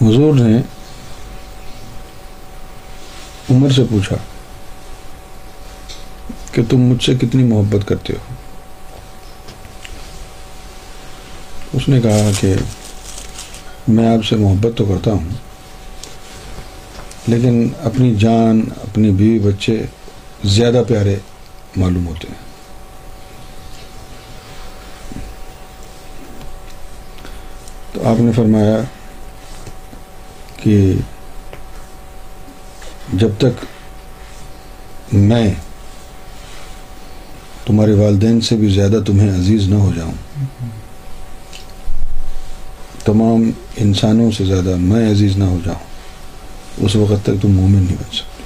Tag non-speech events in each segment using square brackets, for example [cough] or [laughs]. حضور نے عمر سے پوچھا کہ تم مجھ سے کتنی محبت کرتے ہو اس نے کہا کہ میں آپ سے محبت تو کرتا ہوں لیکن اپنی جان اپنی بیوی بچے زیادہ پیارے معلوم ہوتے ہیں تو آپ نے فرمایا کہ جب تک میں تمہارے والدین سے بھی زیادہ تمہیں عزیز نہ ہو جاؤں تمام انسانوں سے زیادہ میں عزیز نہ ہو جاؤں اس وقت تک تم مومن نہیں بن سکتے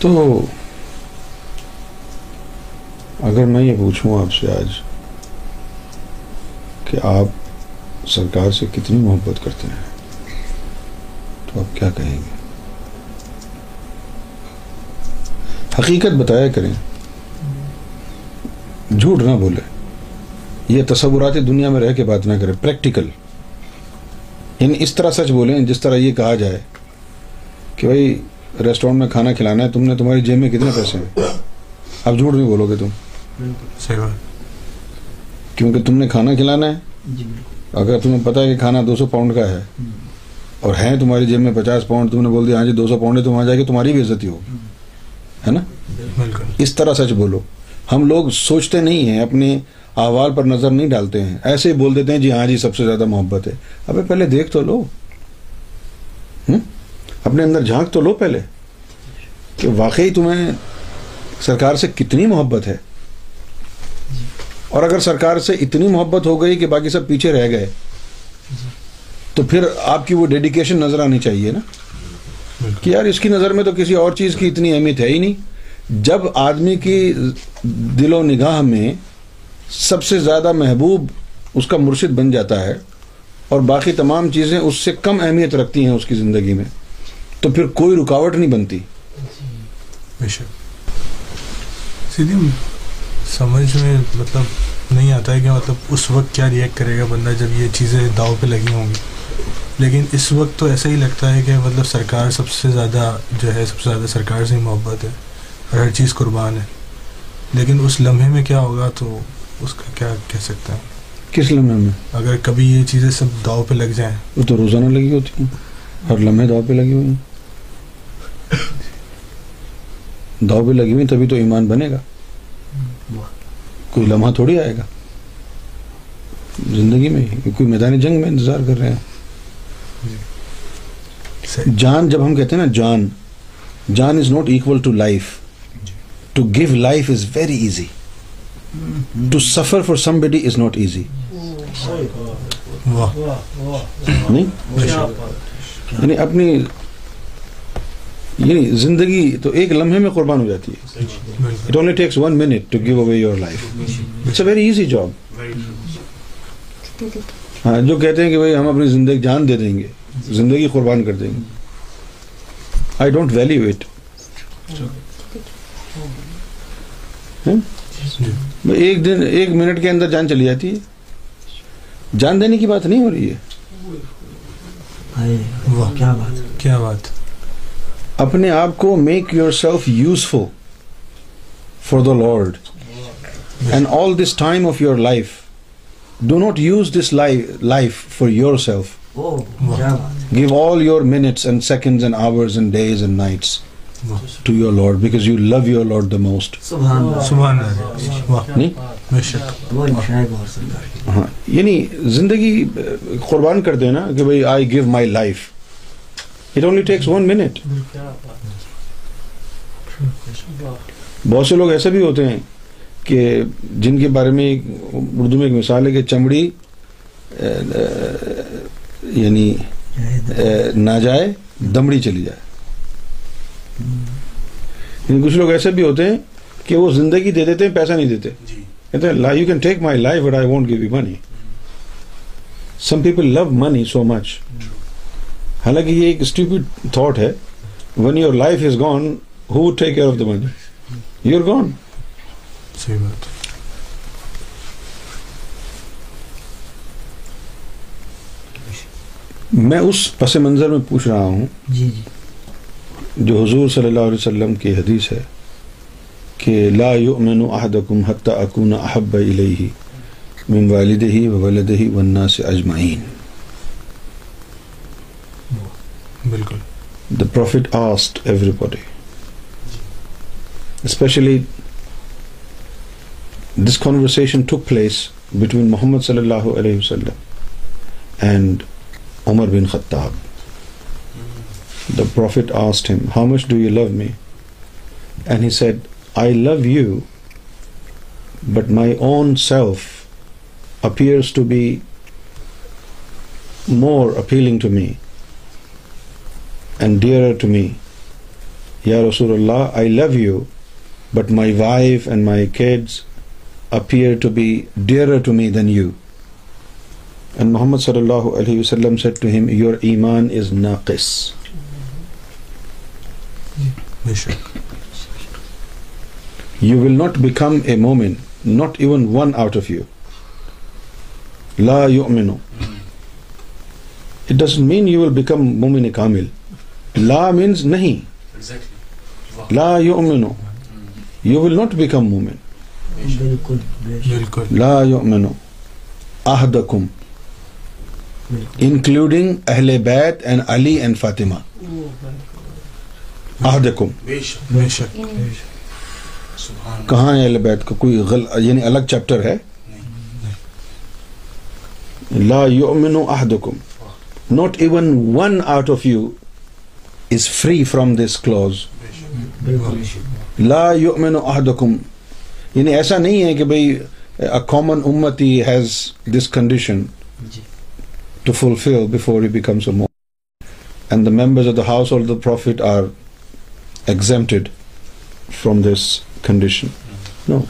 تو اگر میں یہ پوچھوں آپ سے آج کہ آپ سرکار سے کتنی محبت کرتے ہیں تو آپ کیا کہیں گے حقیقت بتایا کریں جھوٹ نہ بولے یہ تصورات دنیا میں رہ کے بات نہ کریں پریکٹیکل یعنی ان اس طرح سچ بولیں جس طرح یہ کہا جائے کہ بھائی ریسٹورینٹ میں کھانا کھلانا ہے تم نے تمہاری جیب میں کتنے پیسے ہیں اب جھوٹ نہیں بولو گے تم کیونکہ تم نے کھانا کھلانا ہے جی، اگر تمہیں پتا کہ کھانا دو سو پاؤنڈ کا ہے اور ہے تمہاری جیب میں پچاس پاؤنڈ تم نے بول دیا ہاں جی دو سو پاؤنڈ ہے تو جا جائے تمہاری بھی عزتی ہوگی ہے نا اس طرح سچ بولو ہم لوگ سوچتے نہیں ہیں اپنے آواز پر نظر نہیں ڈالتے ہیں ایسے ہی بول دیتے ہیں جی ہاں جی سب سے زیادہ محبت ہے ابھی پہلے دیکھ تو لو اپنے اندر جھانک تو لو پہلے کہ واقعی تمہیں سرکار سے کتنی محبت ہے اور اگر سرکار سے اتنی محبت ہو گئی کہ باقی سب پیچھے رہ گئے تو پھر آپ کی وہ ڈیڈیکیشن نظر آنی چاہیے نا کہ یار اس کی نظر میں تو کسی اور چیز کی اتنی اہمیت ہے ہی نہیں جب آدمی کی دل و نگاہ میں سب سے زیادہ محبوب اس کا مرشد بن جاتا ہے اور باقی تمام چیزیں اس سے کم اہمیت رکھتی ہیں اس کی زندگی میں تو پھر کوئی رکاوٹ نہیں بنتی سمجھ میں مطلب نہیں آتا ہے کہ مطلب اس وقت کیا ریئیکٹ کرے گا بندہ جب یہ چیزیں داؤ پہ لگی ہوں گی لیکن اس وقت تو ایسا ہی لگتا ہے کہ مطلب سرکار سب سے زیادہ جو ہے سب سے زیادہ سرکار سے ہی محبت ہے اور ہر چیز قربان ہے لیکن اس لمحے میں کیا ہوگا تو اس کا کیا کہہ سکتا ہے کس لمحے میں اگر کبھی یہ چیزیں سب داؤ پہ لگ جائیں وہ تو روزانہ لگی ہوتی ہیں ہر لمحے داؤ پہ لگی ہوئی ہیں داؤ پہ لگی ہوئی تبھی تو ایمان بنے گا کوئی لمحہ تھوڑی آئے گا زندگی میں کوئی میدان جنگ میں انتظار کر رہے ہیں جان جب ہم کہتے ہیں نا جان جان is not equal to life to give life is very easy to suffer for somebody is not easy یعنی اپنی یہ یعنی زندگی تو ایک لمحے میں قربان ہو جاتی ہے it only takes one minute to give away your life it's a very easy job ہاں جو کہتے ہیں کہ بھائی ہم اپنی زندگی جان دے دیں گے زندگی قربان کر دیں گے آئی ڈونٹ ویلیو اٹ ایک دن ایک منٹ کے اندر جان چلی جاتی ہے جان دینے کی بات نہیں ہو رہی ہے کیا بات کیا بات اپنے آپ کو make yourself useful for the lord and all this time of your life do not use this life for yourself give all your minutes and seconds and hours and days and nights to your lord because you love your lord the most ہاں یعنی زندگی قربان کر دینا کہ بھائی I give my life it only takes one minute بہت سے لوگ ایسے بھی ہوتے ہیں کہ جن کے بارے میں اردو میں ایک مثال ہے کہ چمڑی یعنی نہ جائے دمڑی چلی جائے یعنی کچھ لوگ ایسے بھی ہوتے ہیں کہ وہ زندگی دے دیتے ہیں پیسہ نہیں دیتے جی۔ کہتے ہیں you can take my life but I want give you money some people love money so much حالانکہ یہ ایک اسٹیپڈ تھاٹ ہے when your life is gone who take care of the money you are gone صحیح بات میں اس پس منظر میں پوچھ رہا ہوں جی جی جو حضور صلی اللہ علیہ وسلم کی حدیث ہے کہ لا یؤمن احدکم حتی اکون احب الیہ من والدہی و ولدہ والناس اجمعین بالکل the prophet asked everybody specially this conversation took place between Muhammad صلی اللہ علیہ وسلم اینڈ عمر بن خطاب دا prophet asked hmm how much do you love me and he said I love you but my own self appears to be more appealing to me and dear to me یا رسول اللہ I love you but my wife and my kids appear to be dear to me than you and Muhammad صلی اللہ علیہ وسلم set to ہم your ایمان is ناقص you will not become a مومن not even one out of you لا یو امینو it doesn't mean you will become مومن اے کامل لا مینس نہیں لا یو امینو یو ول نوٹ بیکم مومن بالکل لا یو آہد کم انکلوڈنگ اہل بیت اینڈ علی اینڈ فاطمہ کہاں ہے اہل بیت کا کوئی غل یعنی الگ چیپٹر ہے لا یو امینو آہد کم not even one out of you is free from this clause لا یو مینو یعنی ایسا نہیں ہے کہ بھئی a common امت has this condition to fulfill before he becomes a mu'min and the members of the household of the prophet are exempted from this condition no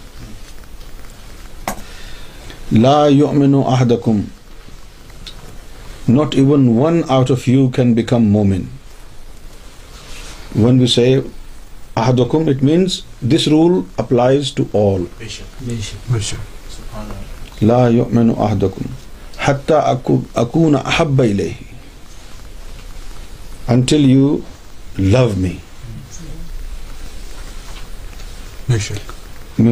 لا يؤمن احدكم not even one out of you can become mu'min love this role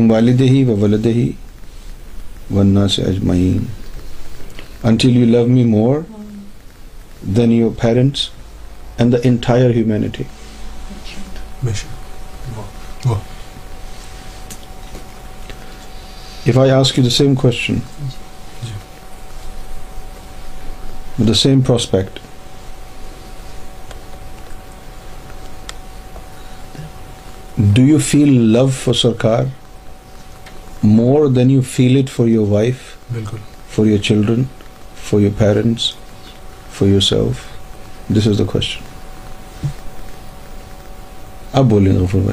والده والدہ والناس اجمعین until you love me more than your parents and the entire humanity same کو the same prospect do you feel love for سرکار more than you feel it for your wife بالکل for your children for your parents for yourself this is the question اب بولتا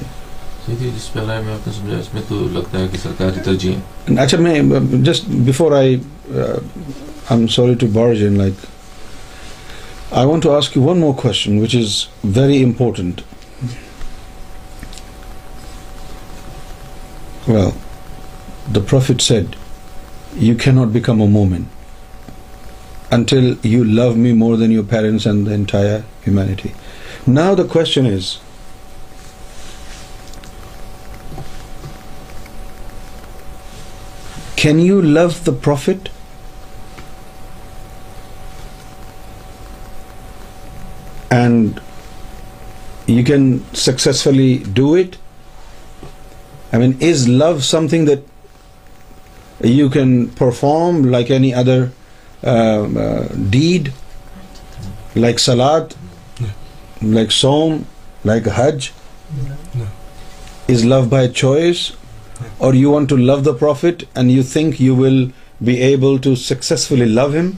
جی جی، ہے just before I I am sorry to barge in like I want to ask you one more question which is very important well the profit said you کی not become a مومن until you love me more than your parents and the the entire humanity now question is can you love the prophet and you can successfully do it I mean is love something that you can perform like any other deed like salad like سوم like Hajj is love by choice or you want to love the prophet and you think you will be able to successfully love hmm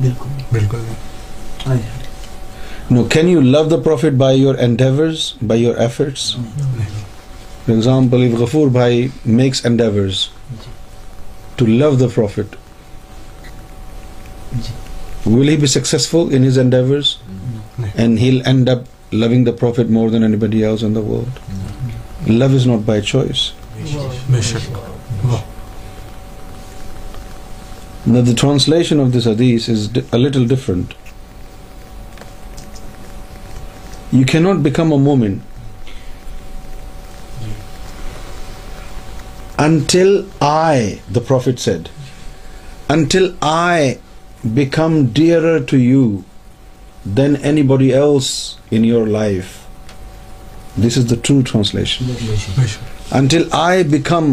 بالکل بالکل no can you love the prophet by your endeavours by your efforts example Ghafoor بھائی makes to love the prophet will be successful لوگ loose not by چوئسلیشن of this different you came a moment until I the prophet said until I become dearer to you than anybody else in your life this is the true translation until I become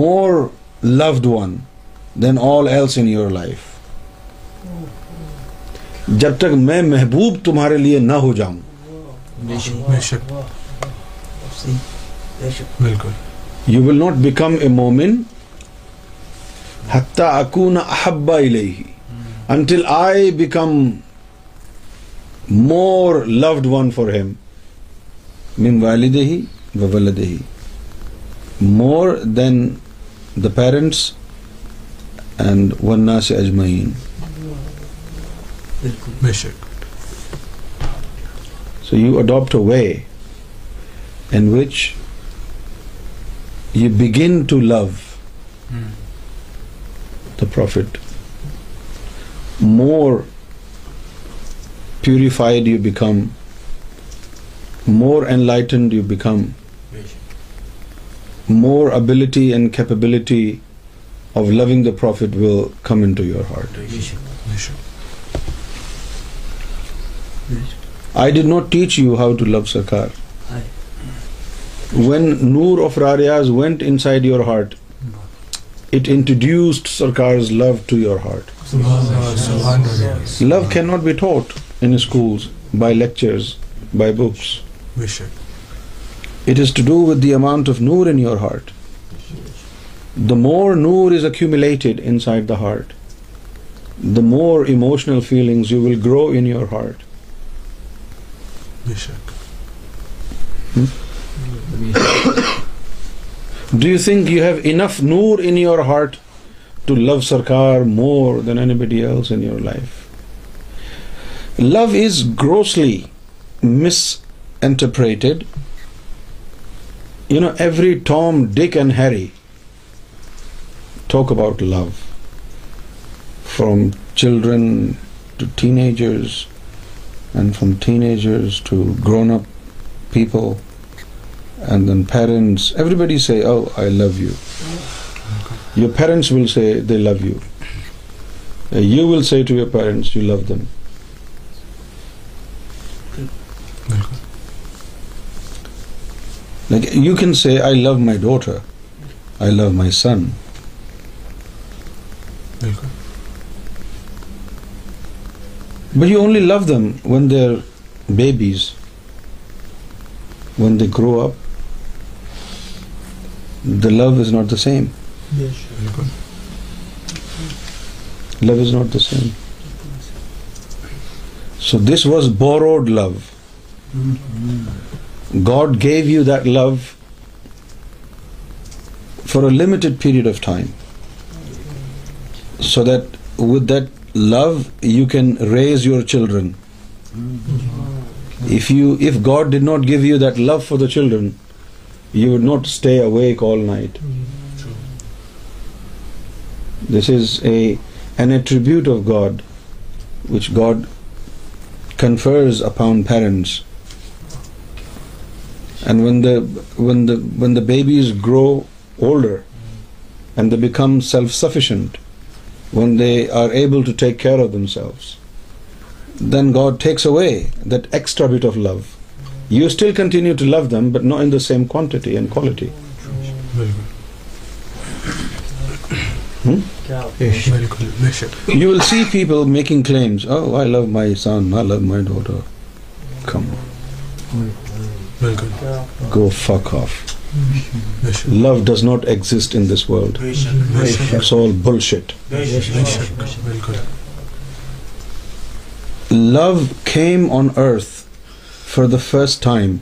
more loved one than all else in your life جب تک میں محبوب تمہارے لیے نہ ہو جاؤں بالکل you will not become a مومن حبلئی until I become more loved one for him والدی وی more than the parents and ونا سے اجمعین so you adapt a way in which you begin to love the Prophet, more purified you become, more enlightened you become, more ability and capability of loving the Prophet will come into your heart. I did not teach you how to love Sarkar. When Noor of Rariyaz went inside your heart, it introduced سرکار love to your heart love can not be taught in by by books it is to do with the amount of نور in your heart the more نور is accumulated inside the heart the more emotional feelings you will grow in your heart بے شک Do you think you have enough noor in your heart to love Sarkar more than anybody else in your life? Love is grossly misinterpreted. You know, every Tom, Dick and Harry talk about love, from children to teenagers and from teenagers to grown-up people and then parents, everybody say, oh, I love you. Okay. Your parents will say they love you. Uh, you will say to your parents you love them. Okay. Like you can say, I love my daughter, I love my son. Okay. But you only love them when they're babies. When they grow up, the love is not the same. Yes. Love is not the same. So this was borrowed love. God gave you that love for a limited period of time, so that with that love you can raise your children. If God did not give you that love for the children, you would not stay awake all night. Hmm. True. This is an attribute of God, which God confers upon parents. And when the babies grow older and they become self-sufficient, when they are able to take care of themselves, then God takes away that extra bit of love. Same کوئی I love does not exist love came on earth for the first time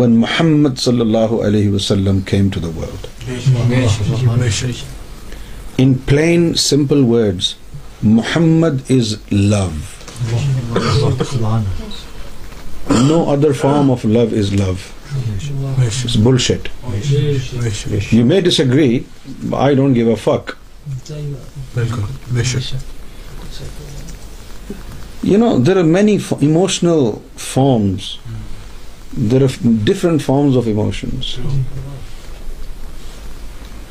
when Muhammad صلی اللہ علیہ وسلم to the world simple word Muhammad is love no other form of love is لوٹ you may give a You know, there are many emotional forms. There are different forms of emotions.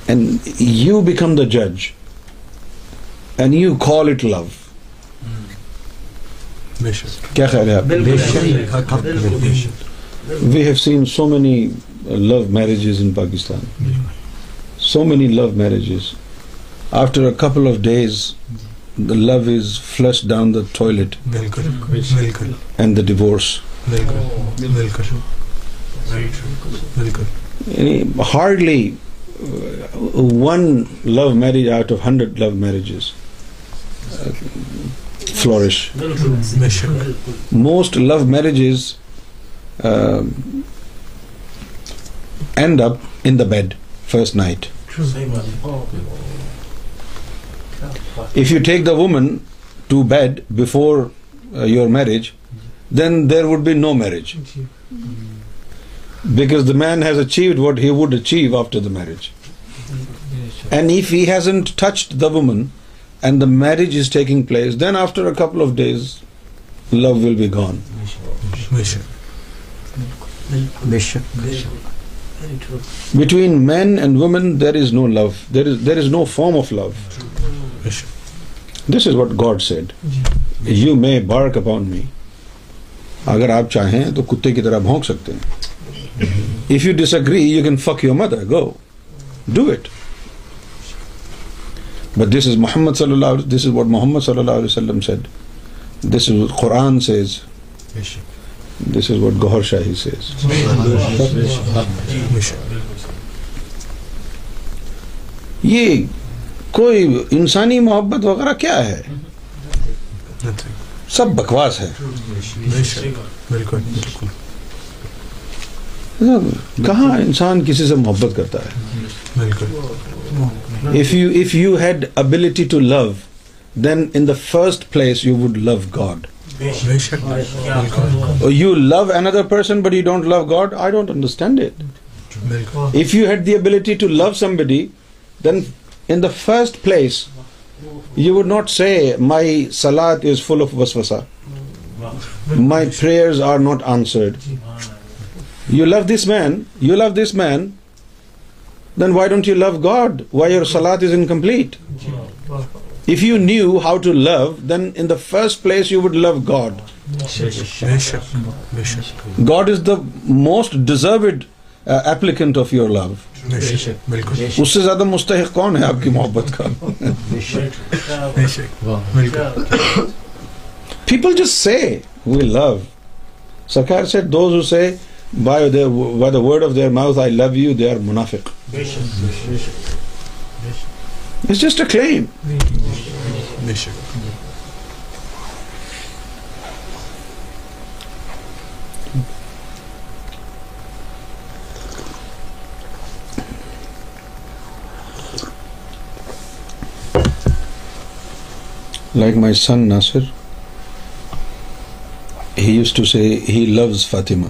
And you become the judge. And you call it love. We have seen so many uh, love marriages in Pakistan. So many love marriages. After a couple of days, love is flush down hardly one love marriage out of hundred love marriages flourish most love marriages end up in the bed first night If you take the woman to bed before uh, your marriage, then there would be no marriage, because the man has achieved what he would achieve after the marriage. And if he hasn't touched the woman and the marriage is taking place, then after a couple of days love will be gone. Between main and women there is no love there is there is no form of love this is what God said you may bark upon می اگر آپ چاہیں تو کتے کی طرح بھونک سکتے ہیں if you disagree you can fuck your mother go do it but this is محمد صلی اللہ دس از واٹ محمد صلی اللہ علیہ وسلم said this is Quran says بے شک this is what Gohar Shahi says یہ کوئی انسانی محبت وغیرہ کیا ہے سب بکواس ہے کہاں انسان کسی سے محبت کرتا ہے if if you you had ability to love then in the first place you would love God Oh, you love another person but you don't love God? I don't understand it. If you had the ability to love somebody, then in the first place you would not say, my salat is full of waswasa, my prayers are not answered. You love this man, you love this man, then why don't you love God? Why your salat is incomplete? First place you would love God God is the most applicant of your love اس سے زیادہ مستحق کون ہے آپ کی محبت کا پیپل جس سے سے وی لو لو سرکار دوز اسے by the word of their mouth I you they are like my son Nasir has to see he loves Fatima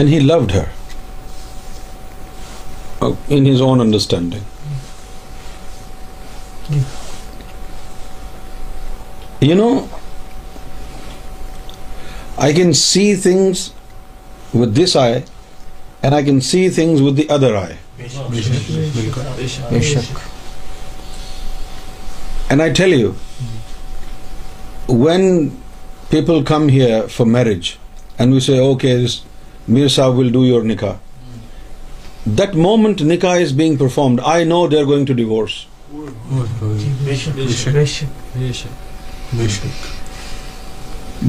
And he loved her uh, in his own understanding. You know, I can see things with this eye and I can see things with the other eye. And I tell you, when people come here for marriage and we say, okay, Mir صاحب will do your nikah that moment nikah is being performed I know they are going to divorce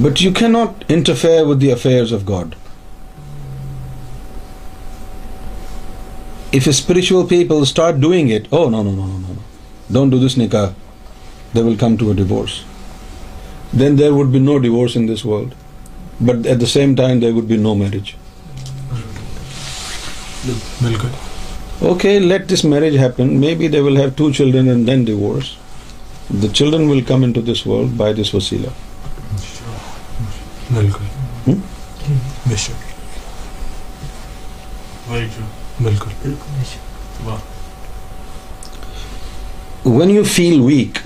but you can not interfere with the of God if spiritual people start doing it oh no no no no no don't do this نکاح they will come to a then there would be no divorce in this world but at the same time there would be no marriage بالکل okay let this marriage happen may be they will have two children and then divorce the children will come into this world by this وسیلا بالکل hmm? بالکل when you feel weak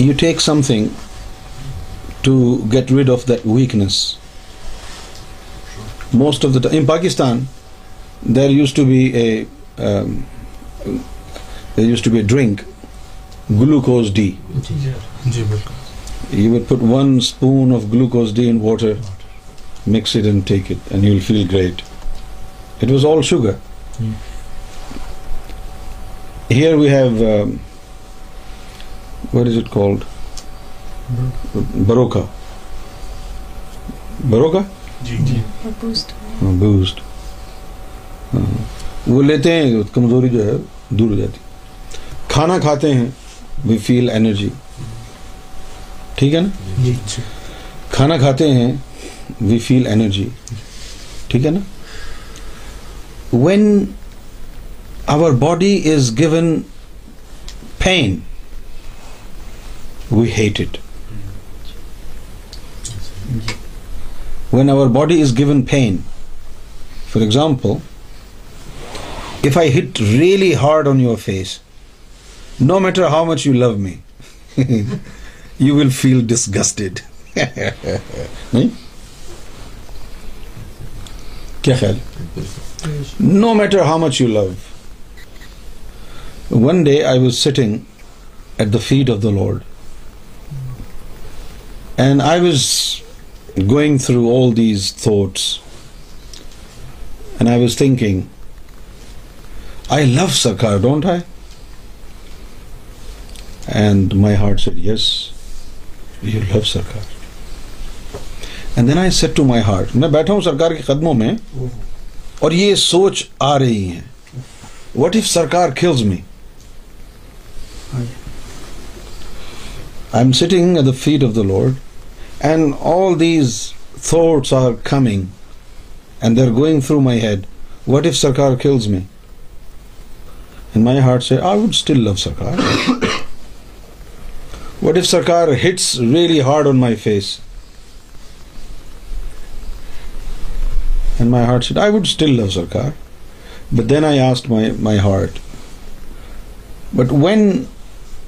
you take something to get rid of that weakness most of the Pakistan there used to be a used to be a drink glucose D you Wade one spoon of glucose D was all sugar here we have what is it بروکا بروکا جی، جی۔ ہاں، ہاں۔ وہ لیتے ہیں کمزوری جو ہے دور ہو جاتی کھانا کھاتے ہیں وی فیل اینرجی ٹھیک ہے نا جی، کھانا کھاتے ہیں وی فیل اینرجی ٹھیک ہے نا when our body is given pain we hate it when our body is given pain. For example, if I hit really hard on your face, no matter how much you love me, [laughs] you will feel disgusted. [laughs] Hmm? No matter how much you love. One day I was sitting at the feet of the Lord, and I was going through all these thoughts and I was thinking, I love Sarkar, don't I? And my heart said, Yes, you love Sarkar. And then I said to my heart, میں بیٹھا ہوں سرکار کے قدموں میں اور یہ سوچ آ رہی ہے واٹ اف سرکار kills me I am sitting at the feet of the lord And all these thoughts are coming and they're going through my head. What if Sarkar kills me? And my heart says, I would still love Sarkar. [coughs] What if Sarkar hits really hard on my face? And my heart said, I would still love Sarkar. But then I asked my heart, but when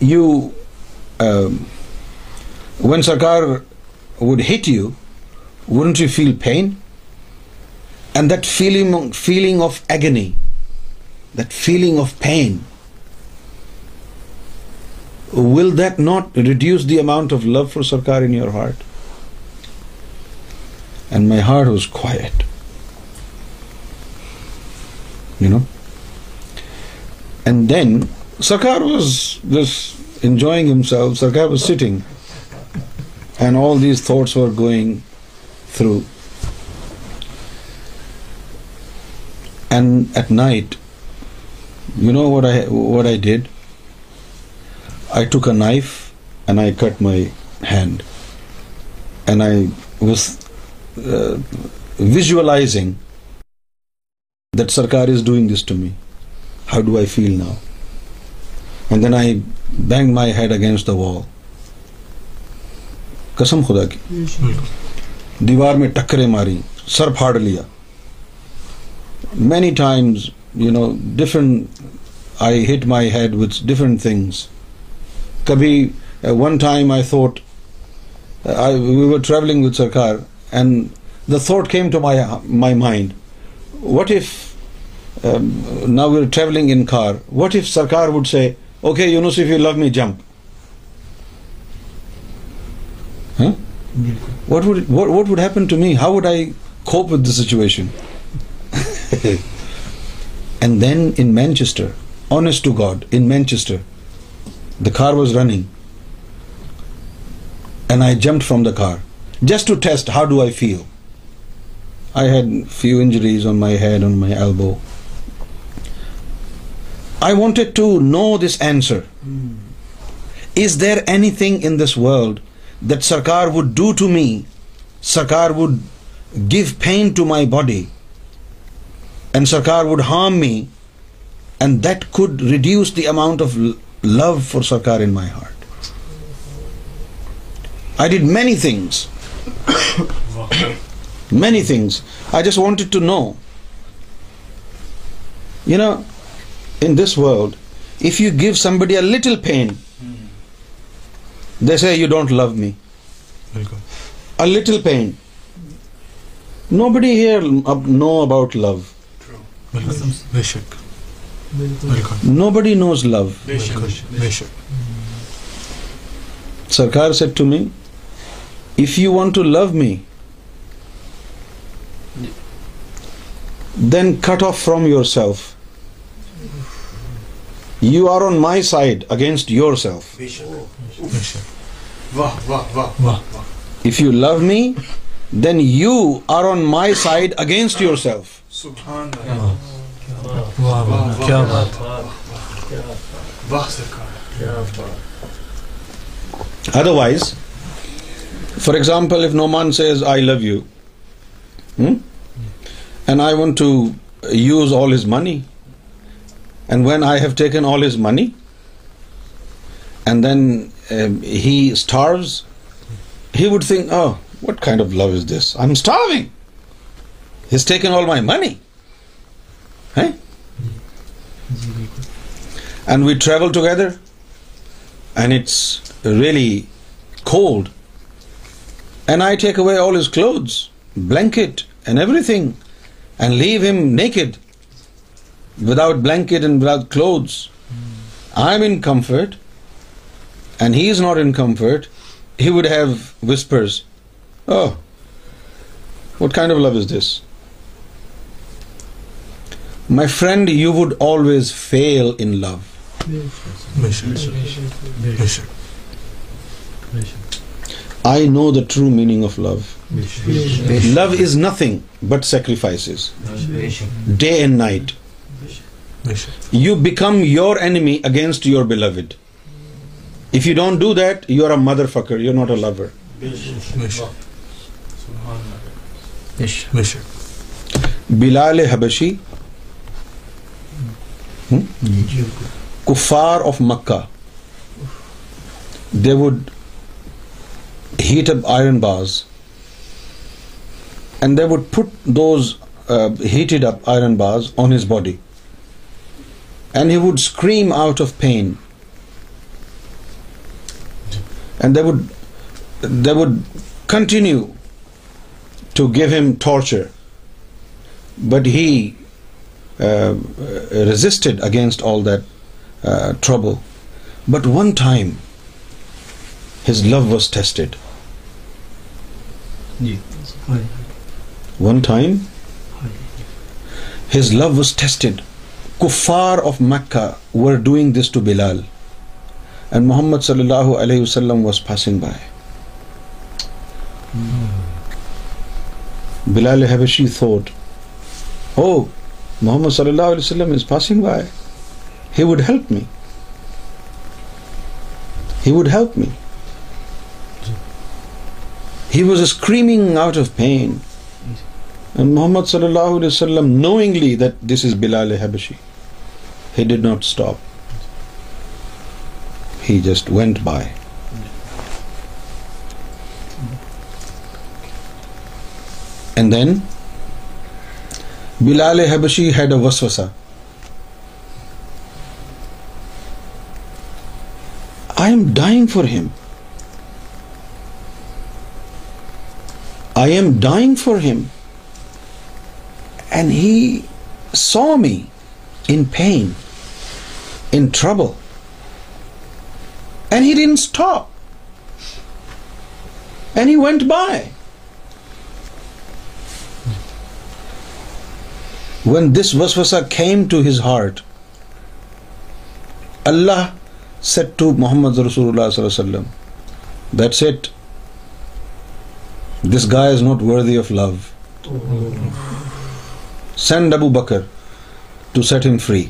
um, Sarkar would hit you won't you feel pained then feeling of agony will that reduce the amount of love for Sarkar in your heart and my heart was quiet and then سرکار was enjoying سرکار وز س And all these thoughts were going through. And at night, you know what I did? I took a knife and I cut my hand. And I was uh, visualizing that Sarkar is doing this to me. How do I feel now? And then I banged my head against the wall. قسم خدا کی دیوار میں ٹکریں ماری سر پھاڑ لیا many times you know different I hit my head with different things کبھی one time I thought travelling with Sarkar and the thought came to my my mind what if now we're travelling in car what if Sarkar would say okay you know you love me jump Huh? What would happen to me? How would I cope with the situation? [laughs] And then in Manchester, honest to God, in Manchester, the car was running and I jumped from the car just to test how do I feel. I had few injuries on my head, on my elbow. I wanted to know this answer. Hmm. Is there anything in this world that Sarkar would do to me, Sarkar would give pain to my body, and Sarkar would harm me, and that could reduce the amount of love for Sarkar in my heart. I did many things, [coughs] many things. I just wanted to know, you know, in this world, if you give somebody a little pain, say you don't love me بالکل a little pain nobody here know about love شک nobody knows love Sarkar said to me if you want to love me then cut off from yourself you are on my side against yourself If you love me, then you are on my side against yourself. Subhanallah. Otherwise, for example, if Noman says, I love you, hmm, and I want to use all his money, and when I have taken all his money, and then um, he starves, he would think, oh, what kind of love is this? I'm starving. He's taken all my money. Hey? And we travel together, and it's really cold, and I take away all his clothes, blanket and everything, and leave him naked, without blanket and without clothes. I'm in comfort, and he is not in comfort, he would have whispers, "Oh, what kind of love is this? My friend, you would always fail in love." I know the true meaning of love. Love is nothing but sacrifices, day and night. You become your enemy against your beloved. If you don't do that you are a motherfucker you not a lover Bilal حبشی کفار of Mecca they would heat up iron bars and they would put those heated up iron bars on his body and he would scream out of pain and they would they would continue to give him torture but he resisted against all that trouble but one time his love was tested one time his love was tested کفار of Mecca were doing this to Bilal Muhammad صلی اللہ علیہ وسلم was passing بلالی صلی اللہ out of pain محمد صلی اللہ علیہ وسلم knowingly dot stop he just went by. And then Bilal-e-Habashi had a waswasa. I am dying for him. I am dying for him. And he saw me in pain, in trouble. Guy is not worthy of love scene Dabboo Bakr to set him free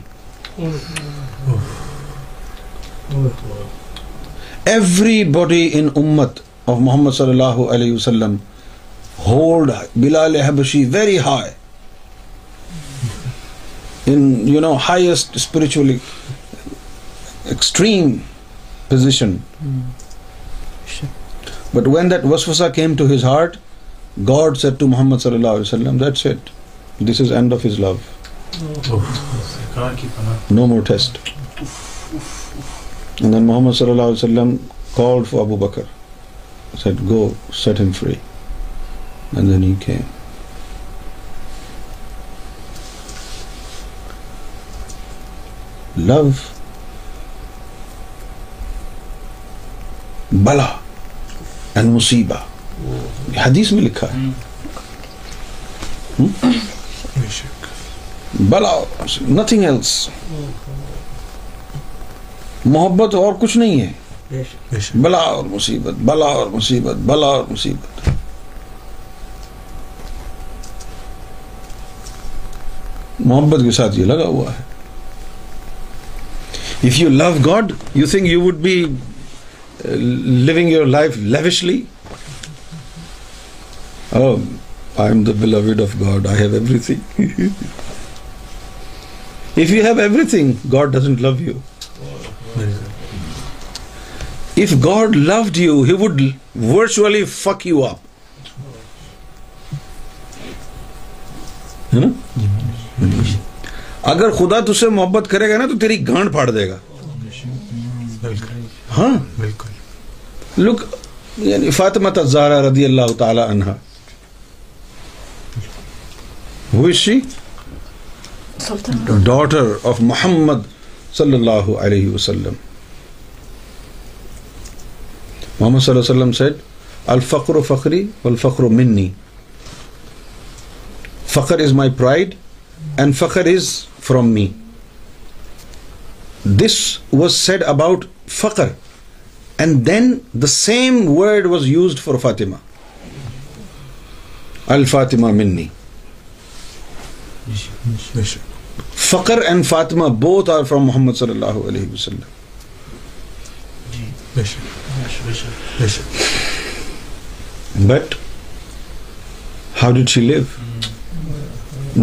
everybody in امت of Muhammad صلی اللہ علیہ وسلم hold Bilal Habshi very high in you know highest spiritually extreme position but when that وسوسا came to his heart God said to Muhammad صلی اللہ علیہ وسلم that's it this is end of his love no more test And then Muhammad sallallahu alayhi wa called for Abu Bakr. Said, go, set him free. And then he came. Love. Bala. And musiba. حدیث میں لکھا ہے بلا nothing else محبت اور کچھ نہیں ہے بلا اور مصیبت بلا اور مصیبت بلا اور مصیبت محبت کے ساتھ یہ لگا ہوا ہے if you love God you think you would be living your life lavishly I I am the beloved of God have everything if you have everything God doesn't love you if God you he would virtually fuck you up اگر خدا تجھے محبت کرے گا نا تو تیری گانٹ پھاڑ دے گا ہاں بالکل لک یعنی فاطمہ تزارا رضی اللہ تعالی عنہا سی ڈاٹر آف محمد صلی اللہ علیہ وسلم محمد صلی اللہ علیہ وسلم سیٹ الفقر و فخری الفر منی فخر از مائی پرائڈ اینڈ فخر is from me this was said about فخر and then the same word was used for Fatima الفاطمہ منی فخر فاطمہ بوتھ آر فرام محمد صلی اللہ علیہ but how D love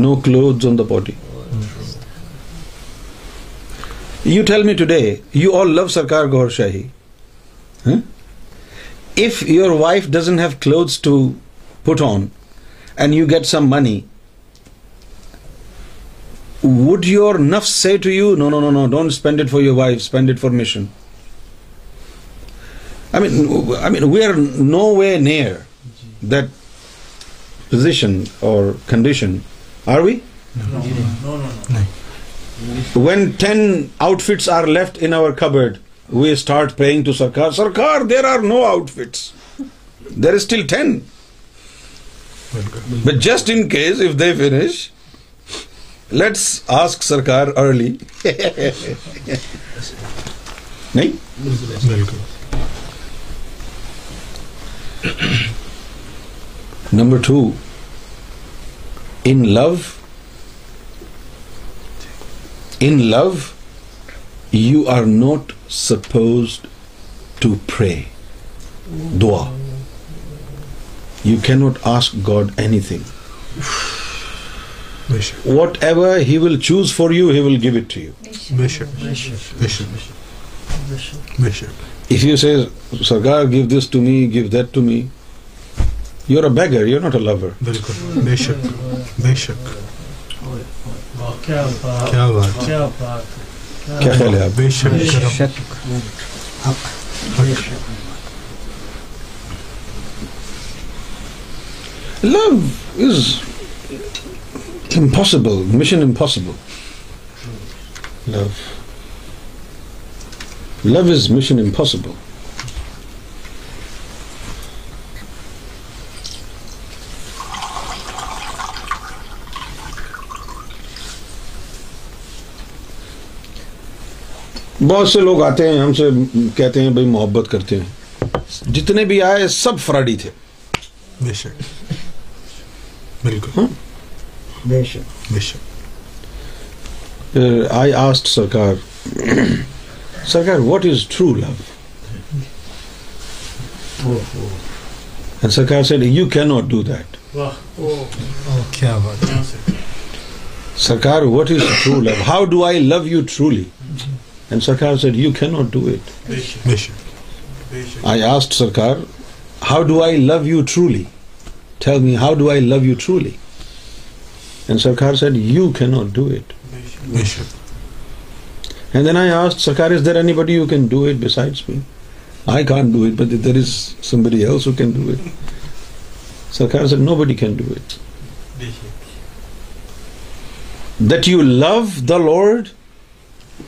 no cloth on the body you tell me today you all love سور شاہی if your wife doesn't have cloth to put on and you get some money would your nafs say to you, no, don't spend it for your wife, spend it for mission? I mean, we are nowhere near that position or condition, are we? No. When 10 outfits are left in our cupboard, we start praying to Sarkar, Sarkar, there are no outfits. There is still 10. But just in case, if they finish, let's ask Sarkar early نہیں بالکل number two in love in love you are not supposed to pray دعا you کی not ask God anything whatever he will choose for you he will give it to you if you C Sarkar give this to me give that to me you are a beggar you not a lover بالکل بے شک بے شک کیا بات کیا خیال ہے بے شک لو از impossible, mission impossible. Love. Love is mission impossible. بہت سے لوگ آتے ہیں ہم سے کہتے ہیں بھائی محبت کرتے ہیں جتنے بھی آئے سب فراڈی تھے بے شک بالکل ہاں؟ بے شک بے شک آئی آسٹ سرکار سرکار واٹ از ٹرو لو سرکار سے you can not do that کیا بات سرکار what is true love how do I love you truly and سرکار said you can not do it I asked سرکار how do I love you truly ٹھیک me how do I love you truly سرکار said you کیو اٹھ سرکار دو the lord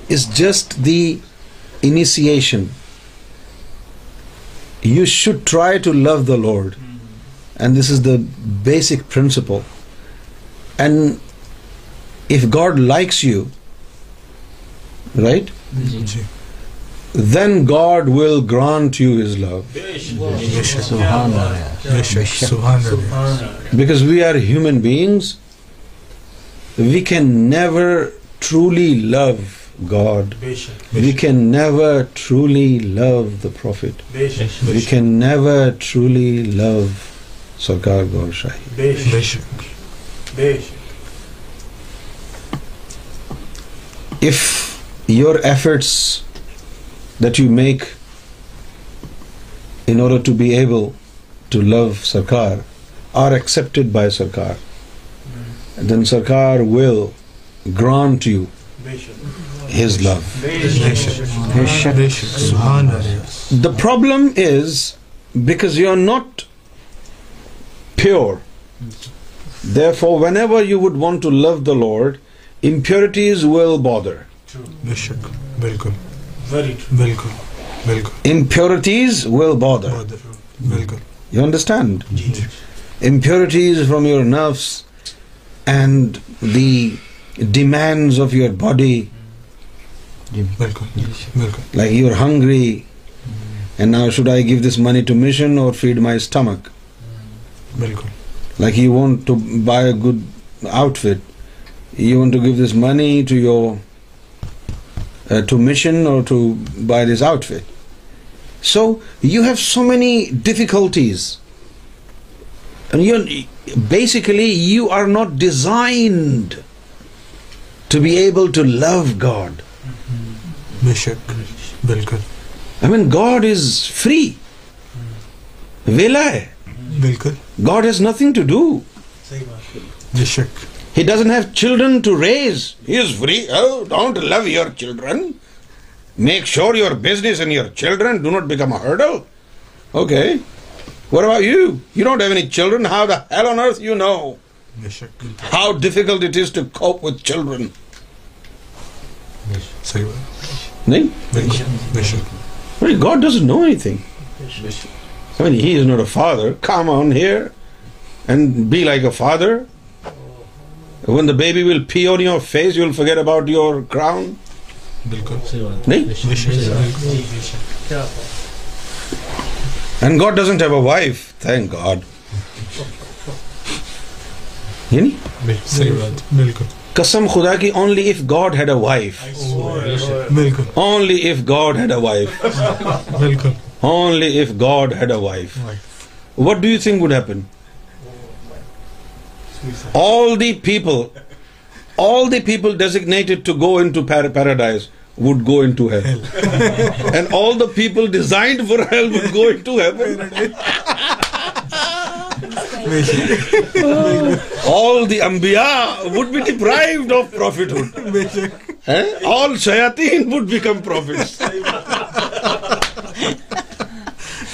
is just دیشن you should try to love the lord and this is the basic principle And if God likes you, right? Then God will grant you His love. Because we are human beings, we can never truly love God. We can never truly love the Prophet. We can never truly love Sarkar Gaur Shahi. If your efforts that you make in order to be able to love Sarkar are accepted by Sarkar, hmm. then Sarkar will grant you his love. The problem is because you are not pure hmm. When you would want to love the lord بارٹیلٹیز from your nerves and demand of your body like you ہنگریڈ I give this money to mission اور Fred my stomach بالکل Like you want to buy a good outfit, you want to give this money to your uh, to mission or to buy this outfit. So you have so many difficulties, and basically you are not designed to be able to love God. I mean, God is free. Vela hai. Free don't love your sure your business become hurdle okay how difficult God God nothing he not are father and be like a father one the baby about you ground گاڈی کسم خدا کیڈ a wife only if God had a wife بالکل Only if God had a wife. What do you think would happen? All the people designated to go into paradise would go into hell. And all the people designed for hell would go into heaven. All the Anbiya would be deprived of prophethood. Eh? All Shayateen would become prophets. [laughs]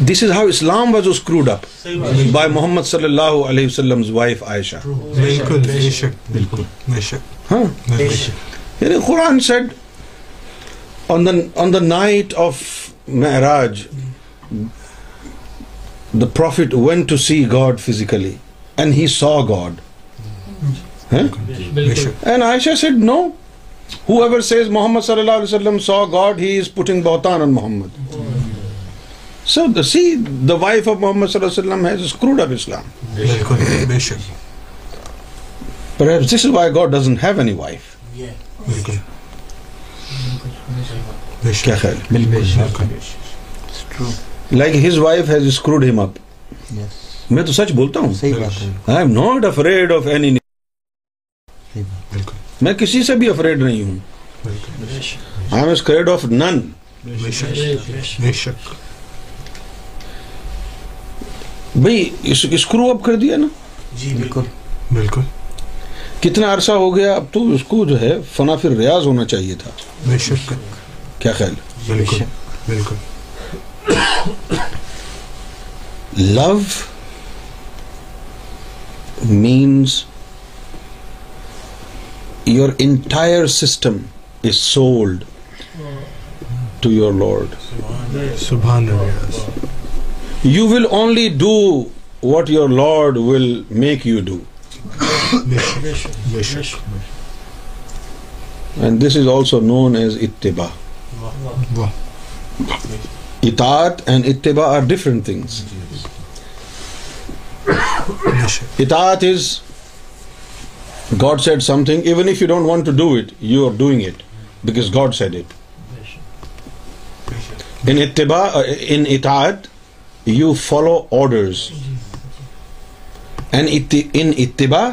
Bye محمد صلی اللہ علیہ وسلم prophet when to see God physically and he saw God and Aisha صلی اللہ علیہ وسلم sir the wife of Muhammad صلی اللہ علیہ like wife میں تو سچ بولتا ہوں میں کسی سے بھی افریڈ نہیں ہوں بھائی اسکرو اپ کر دیا نا جی بالکل بالکل کتنا عرصہ ہو گیا اب تو اس کو جو ہے فنا پھر ریاض ہونا چاہیے تھا بے شک کیا خیال بالکل love means your entire system is sold to your lord سبحان اللہ you will only do what your lord will make you do and this is also known as اطاعت اینڈ آر ڈفرنٹ تھنگس اطاعت is God said something even if you don't want to do it you are doing it because God said it اتبا اطاعت you follow orders and in اتباع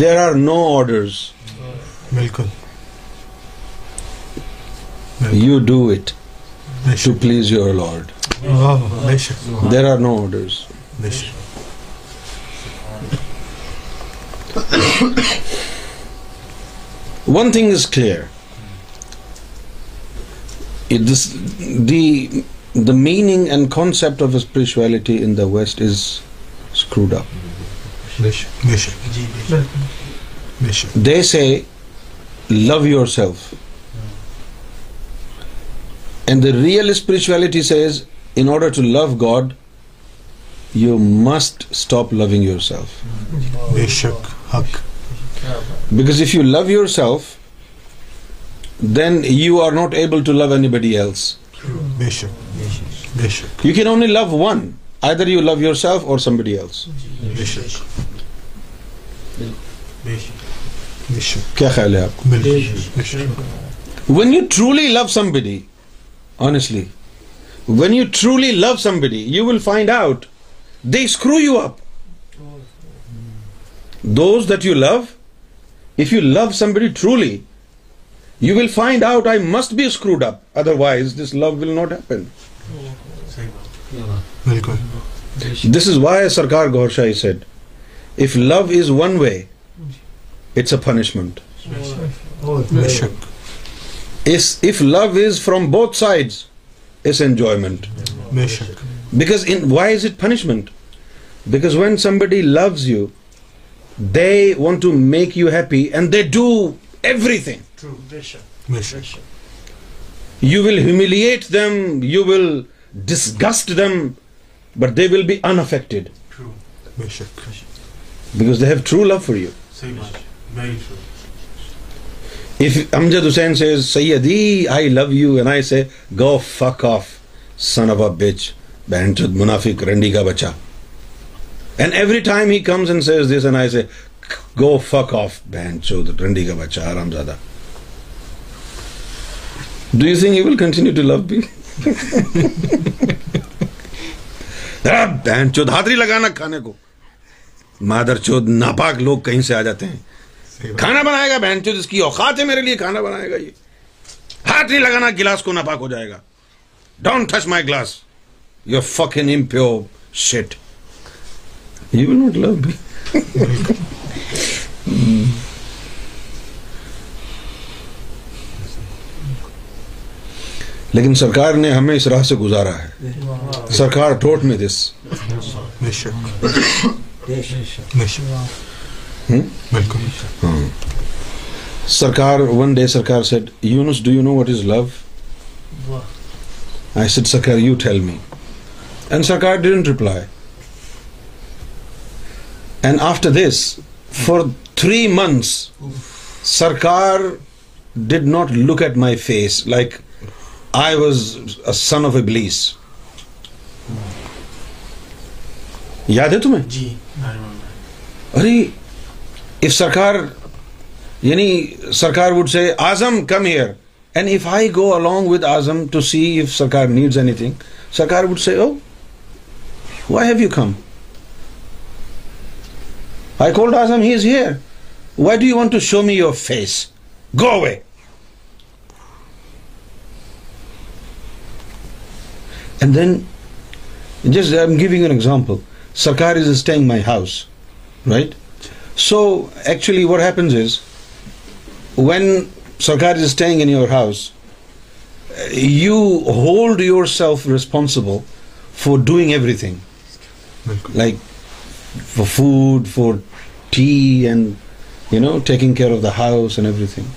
there are no orders بالکل you do it to please your lord there are no orders one thing is clear the the meaning and concept of spirituality in the West is screwed up. They say, love yourself. And the real spirituality says, in order to love God, you must stop loving yourself. Because if you love yourself, then you are not able to love anybody else. شک بے شک you can only love one other you love yourself اور somebody کیا خیال ہے آپ کو when you truly love somebody honestly when you truly love somebody you will find out they screw you up those that you love if you love somebody truly you will find out I must be screwed up otherwise this love will not ناٹن this is why Sarkar Gohar Shahi said if love is one way it's a punishment if love is from بہت side is because why is it punishment because when somebody loves you they want to make you happy and they do everything true mission. mission. mission. You will humiliate them, you will disgust them, but they will be unaffected. True. Mission. mission. Because they have true love for you. Say much. Very true. If Amjad Hussain says, Sayyadi, I love you, and I say, go fuck off, son of a bitch, Banchud Munafik Randi ka bacha. And every time he comes and says this, and I say, go fuck off, Banchud Randi ka bacha, Ramzada. Do you think he will continue to love me? بہن چود ہاتھری لگانا کھانے کو مادر چود ناپاک لوگ کہیں سے آ جاتے ہیں کھانا بنائے گا بہن چود اس کی اوقات ہے میرے لیے کھانا بنائے گا یہ ہاتھ نہیں لگانا گلاس کو ناپاک ہو جائے گا don't touch my glass you fuck pure لیکن سرکار نے ہمیں اس راہ سے گزارا ہے سرکار ٹوٹ میں دس سرکار one day Sarkar Younis do you know what is love I Sarkar you tell me and Sarkar reply and after this for three months Sarkar did not look at my face like I was a son of a glass یاد ہے تمہیں جی ارے if سرکار یعنی سرکار would say Azam come here and if I go along with Azam to see if Sarkar needs anything Sarkar would say oh why have you come I could he is here why do you want to show me your face go away And then, just I'm giving an example. Sarkar is staying my house, right? So actually what happens is, when Sarkar is staying in your house, you hold yourself responsible for doing everything, like for food, for tea, and you know, taking care of the house and everything.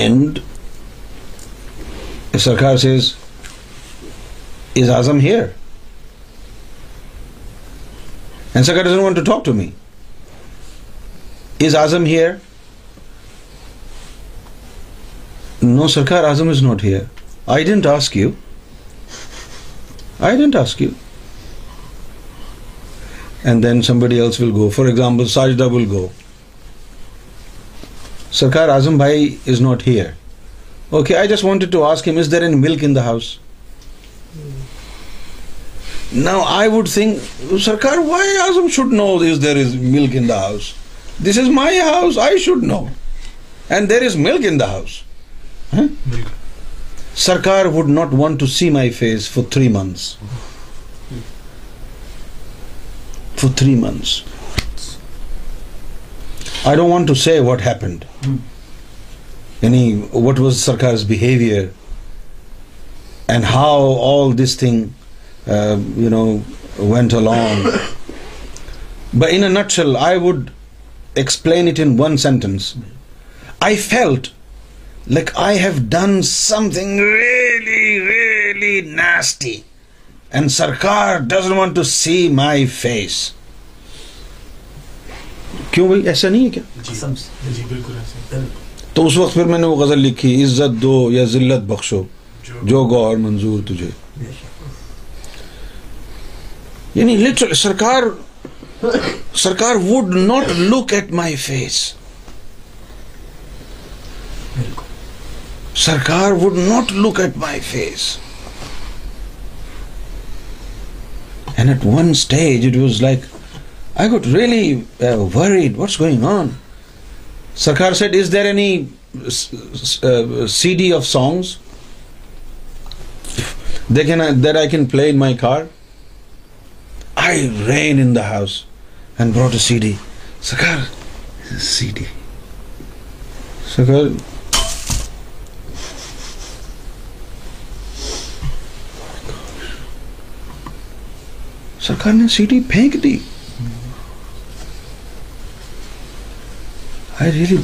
And سرکار is is Azam here and Sarkar doesn't want to talk to میز Azam here no Sarkar Azam is not here I didn't ask you I didn't ask you and then somebody else will go for example Sajid will go Sarkar Azam بھائی is not here house Sarkar would not want to see my face for three months want to see what happened یعنی what was Sarkar's behaviour and how all this thing you know went along ب in nutshell I would explain it in one sentence I felt like I have done something really really nasty and Sarkar doesn't want to see my face کیوں بھائی ایسا نہیں ہے کیا جی, جی، بالکل تو اس وقت پھر میں نے وہ غزل لکھی عزت دو یا ذلت بخشو جو گور منظور تجھے یعنی literal Sarkar Sarkar would not look at my face Sarkar would not look at my face and at one stage it was like I got really worried what's going on Sarkar said is there any C D of songs دے کی there I can play my car I ran in house and brought C D sir D Sarkar نے C D پھینک دی three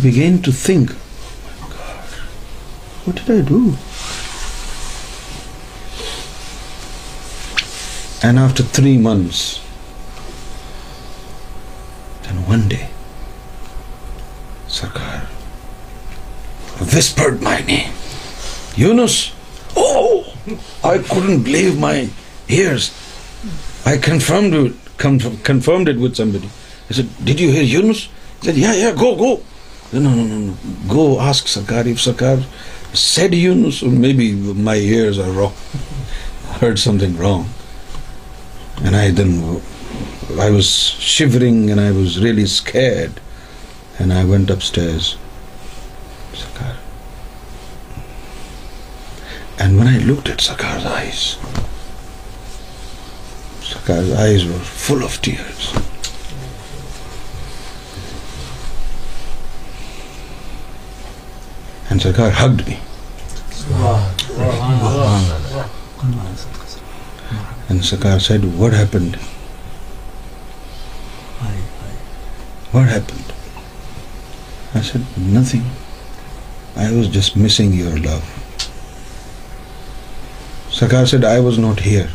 months believe my his آئیٹ ویسے said, Yeah, yeah, go, go. No, no, no, no. Go ask Sarkar. If Sarkar said Yunus, or maybe my ears are wrong. I Heard something wrong. And I then, I was shivering and I was really scared. And I went upstairs. Sarkar. And when I looked at Sakar's eyes, Sakar's eyes were full of tears. سرڈ بھی your love سرڈ I was not her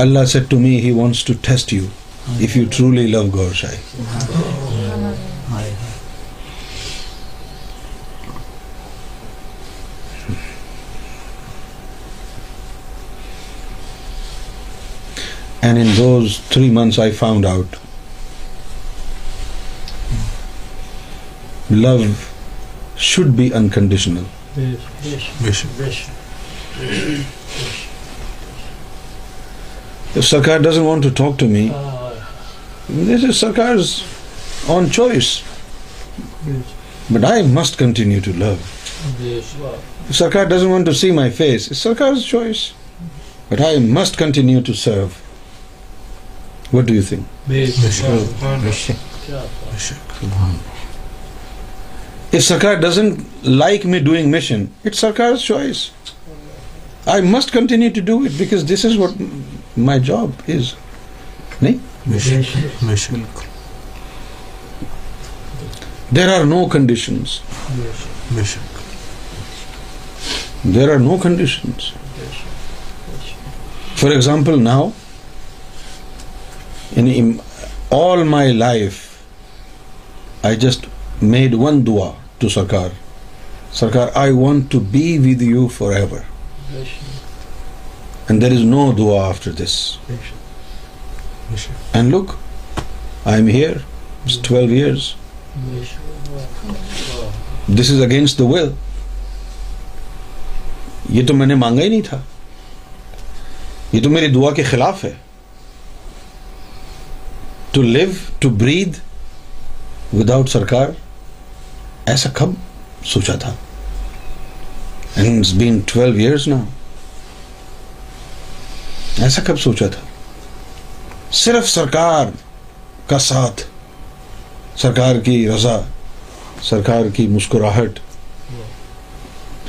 Allah said to me wants to test you if you truly love Gohar شاید three months I found out love should be unconditional What do you think? If Sarkar doesn't like me doing mission, it's Sarkar's choice. I must continue to do it because this is what my job is. There are no conditions. For example, now all my life I just made one دعا to Sarkar Sarkar I want to be with you forever there is no دعا after this and look I am here twelve years this is against the will یہ تو میں نے مانگا ہی نہیں تھا یہ تو میری دعا کے خلاف ہے to live to breathe without Sarkar ایسا کب سوچا تھا ایسا کب سوچا تھا صرف سرکار کا ساتھ سرکار کی رضا سرکار کی مسکراہٹ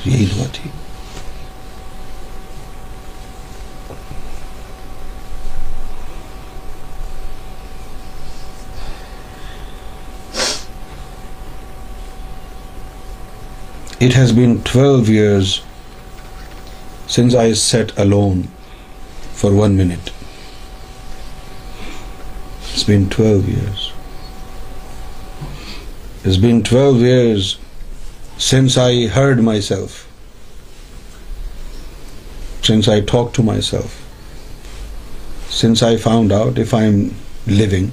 یہی دعا تھی It has been 12 years since I sat alone for 1 minute. It's been 12 years. It's been 12 years since I heard myself, since I talked to myself, since I found out if I'm living,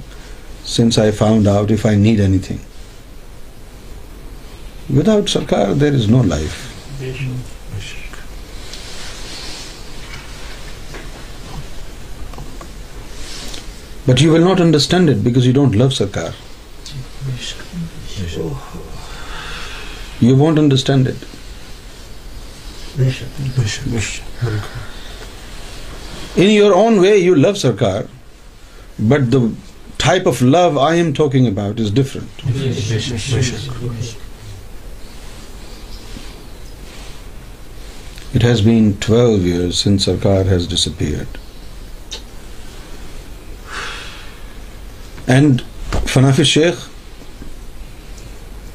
since I found out if I need anything. Without Sarkar, there is no life. But you will not understand it because you don't love Sarkar. You won't understand it. In your own way, you love Sarkar, but the type of love I am talking about is different. Twelve year in Sarkar has disappear and fanafi sheikh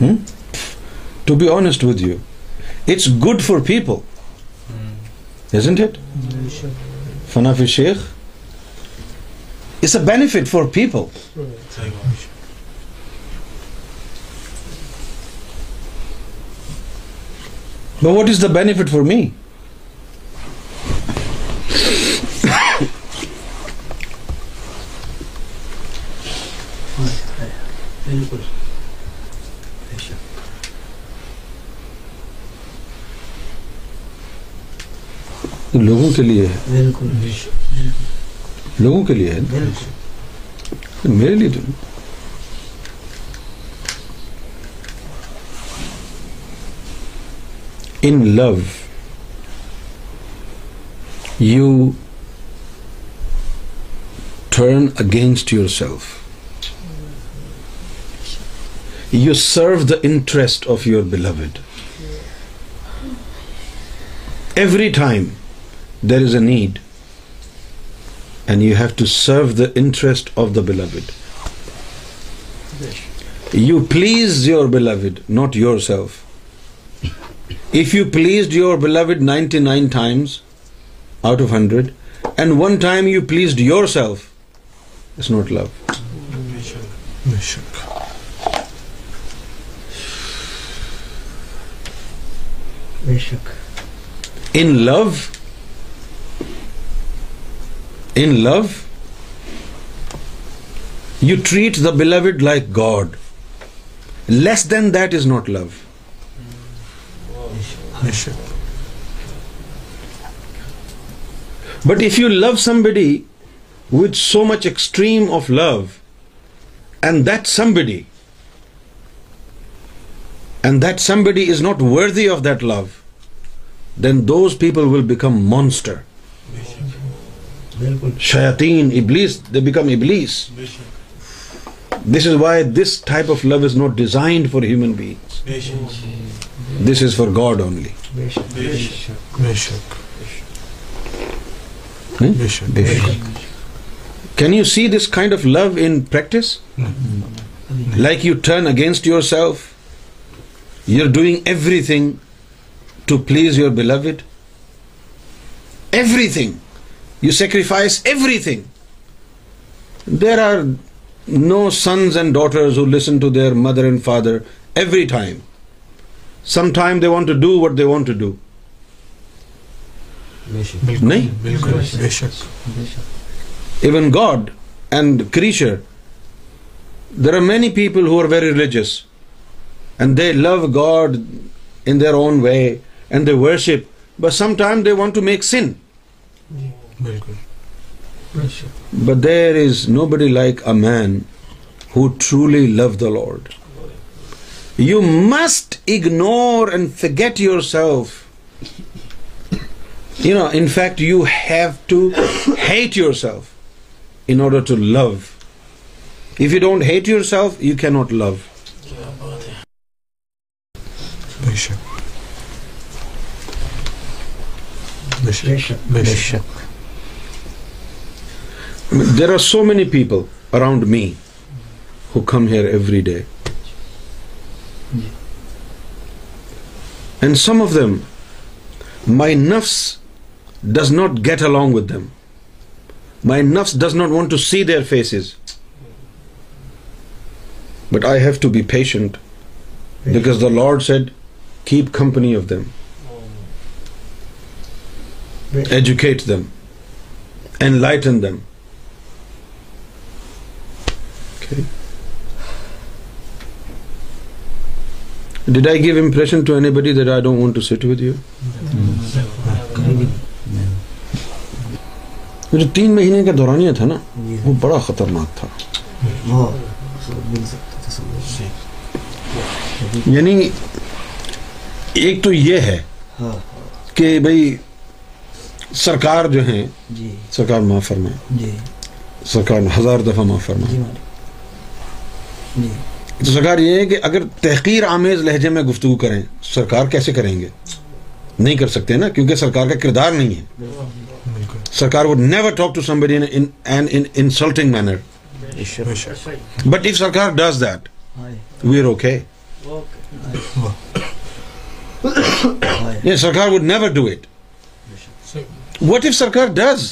ہوں to be honest with you it's good for people fanafi sheikh it's a benefit for people what is the benefit for me لوگوں کے لیے بالکل لوگوں کے لیے میرے لیے in love you turn against yourself You serve the interest of your beloved. Every time there is a need, and you have to serve the interest of the beloved. You please your beloved, not yourself. If you pleased your beloved 99 times out of 100, and one time you pleased yourself, it's not love. In love, you treat the beloved like God. Less than that is not love. But if you love somebody with so much extreme of love, and that somebody is not worthy of that love, then those people will become monster. Shayateen, Iblis, they become Iblis. This is why this type of love is not designed for human beings. This is for God only. Can you see this kind of love in practice? Like you turn against yourself, you're doing everything to please your beloved? Everything. You sacrifice everything. There are no sons and daughters who listen to their mother and father every time. Sometimes they want to do what they want to do. Even God and creature, there are many people who are very religious and they love God in their own way and they worship, but sometimes they want to make sin. But there is nobody like a man who truly loves the Lord. You must ignore and forget yourself. You know, in fact, you have to hate yourself in order to love. If you don't hate yourself, you cannot love. Beshak. There are so many people around me who come here every day, and some of them, my nafs does not get along with them. My nafs does not want to see their faces, but I have to be patient because the Lord said, keep company of them. Educate them and lighten them that I give ٹوٹ جو تین مہینے کا دورانیا تھا نا وہ بڑا خطرناک تھا یعنی ایک تو یہ ہے کہ بھائی سرکار جو ہیں جی سرکار فرمائیں جی سرکار ہزار دفعہ جی, جی تو سرکار یہ ہے کہ اگر تحقیر آمیز لہجے میں گفتگو کریں سرکار کیسے کریں گے نہیں کر سکتے نا کیونکہ سرکار کا کردار نہیں ہے Sarkar would never talk to insulting manner but if Sarkar does that we are okay Sarkar would never do it what if Sarkar does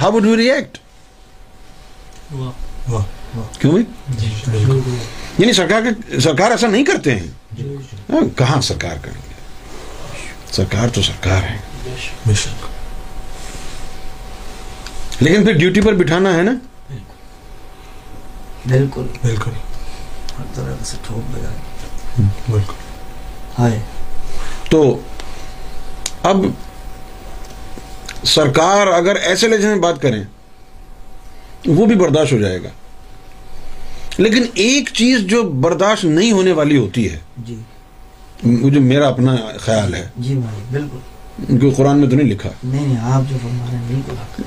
how Sarkar ایسا نہیں کرتے تو سرکار لیکن ڈیوٹی پر بٹھانا ہے نا بالکل بالکل بالکل تو اب سرکار اگر ایسے میں بات کریں وہ بھی برداشت ہو جائے گا لیکن ایک چیز جو برداشت نہیں ہونے والی ہوتی ہے جی۔ جو میرا اپنا خیال ہے جی بالکل قرآن میں تو نہیں لکھا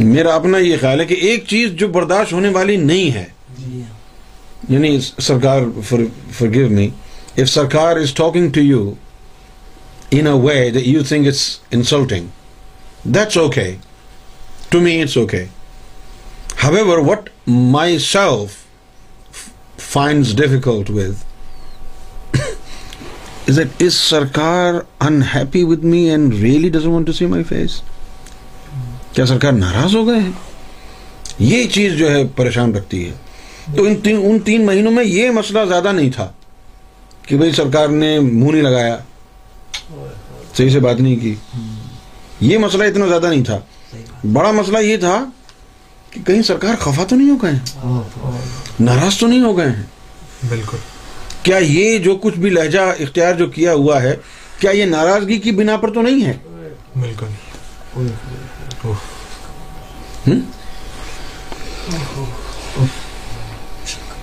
میرا اپنا یہ خیال ہے کہ ایک چیز جو برداشت ہونے والی نہیں ہے جی ہاں۔ یعنی Sarkar me Sarkar is talking to you in way you think it's insulting to mates okay what myself find difficult کیا سرکار ناراض ہو گئے یہ چیز جو ہے پریشان رکھتی ہے تو ان تین مہینوں میں یہ مسئلہ زیادہ نہیں تھا کہ بھائی سرکار نے منہ نہیں لگایا صحیح سے بات نہیں کی یہ مسئلہ اتنا زیادہ نہیں تھا بڑا مسئلہ یہ تھا کہ کہیں سرکار خفا تو نہیں ہو گئے ناراض تو نہیں ہو گئے ہیں بالکل کیا یہ جو کچھ بھی لہجہ اختیار جو کیا ہوا ہے کیا یہ ناراضگی کی بنا پر تو نہیں ہے بالکل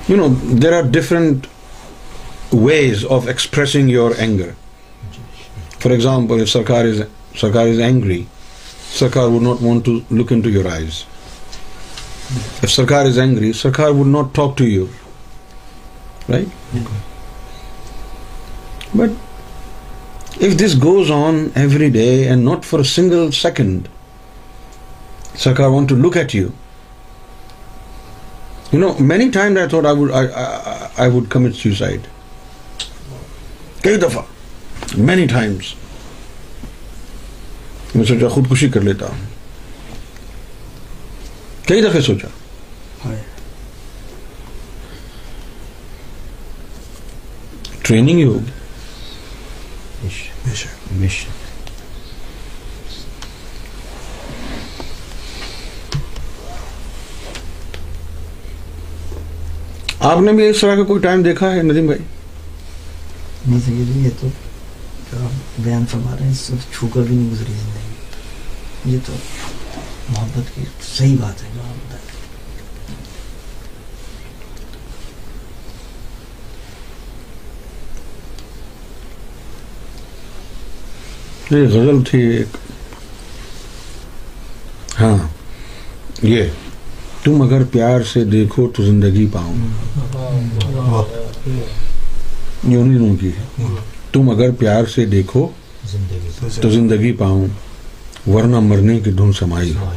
you know there are different ways of expressing your anger for example Sarkar is Sarkar is angry Sarkar would not want to lean to your eye Sarkar would not talk to you right but this goes on every day and not for single second Sarkar want to look at you you know many time I thought I I would commit suicide کئی دفعہ many Times میں سوچا خودکشی کر لیتا ہوں کئی دفعہ سوچا ٹریننگ ہی ہوگی آپ نے بھی اس طرح کا کوئی ٹائم دیکھا ہے ندیم بھائی یہ تو بیان رہے ہیں چھو کر بھی نہیں گزری ہے یہ تو محبت کی صحیح بات ہے جو آپ بتائیں یہ غزل تھی ایک ہاں یہ تم اگر پیار سے دیکھو تو زندگی پاؤں یونینوں کی تم اگر پیار سے دیکھو تو زندگی پاؤں ورنہ مرنے کی دھن سمائی ہو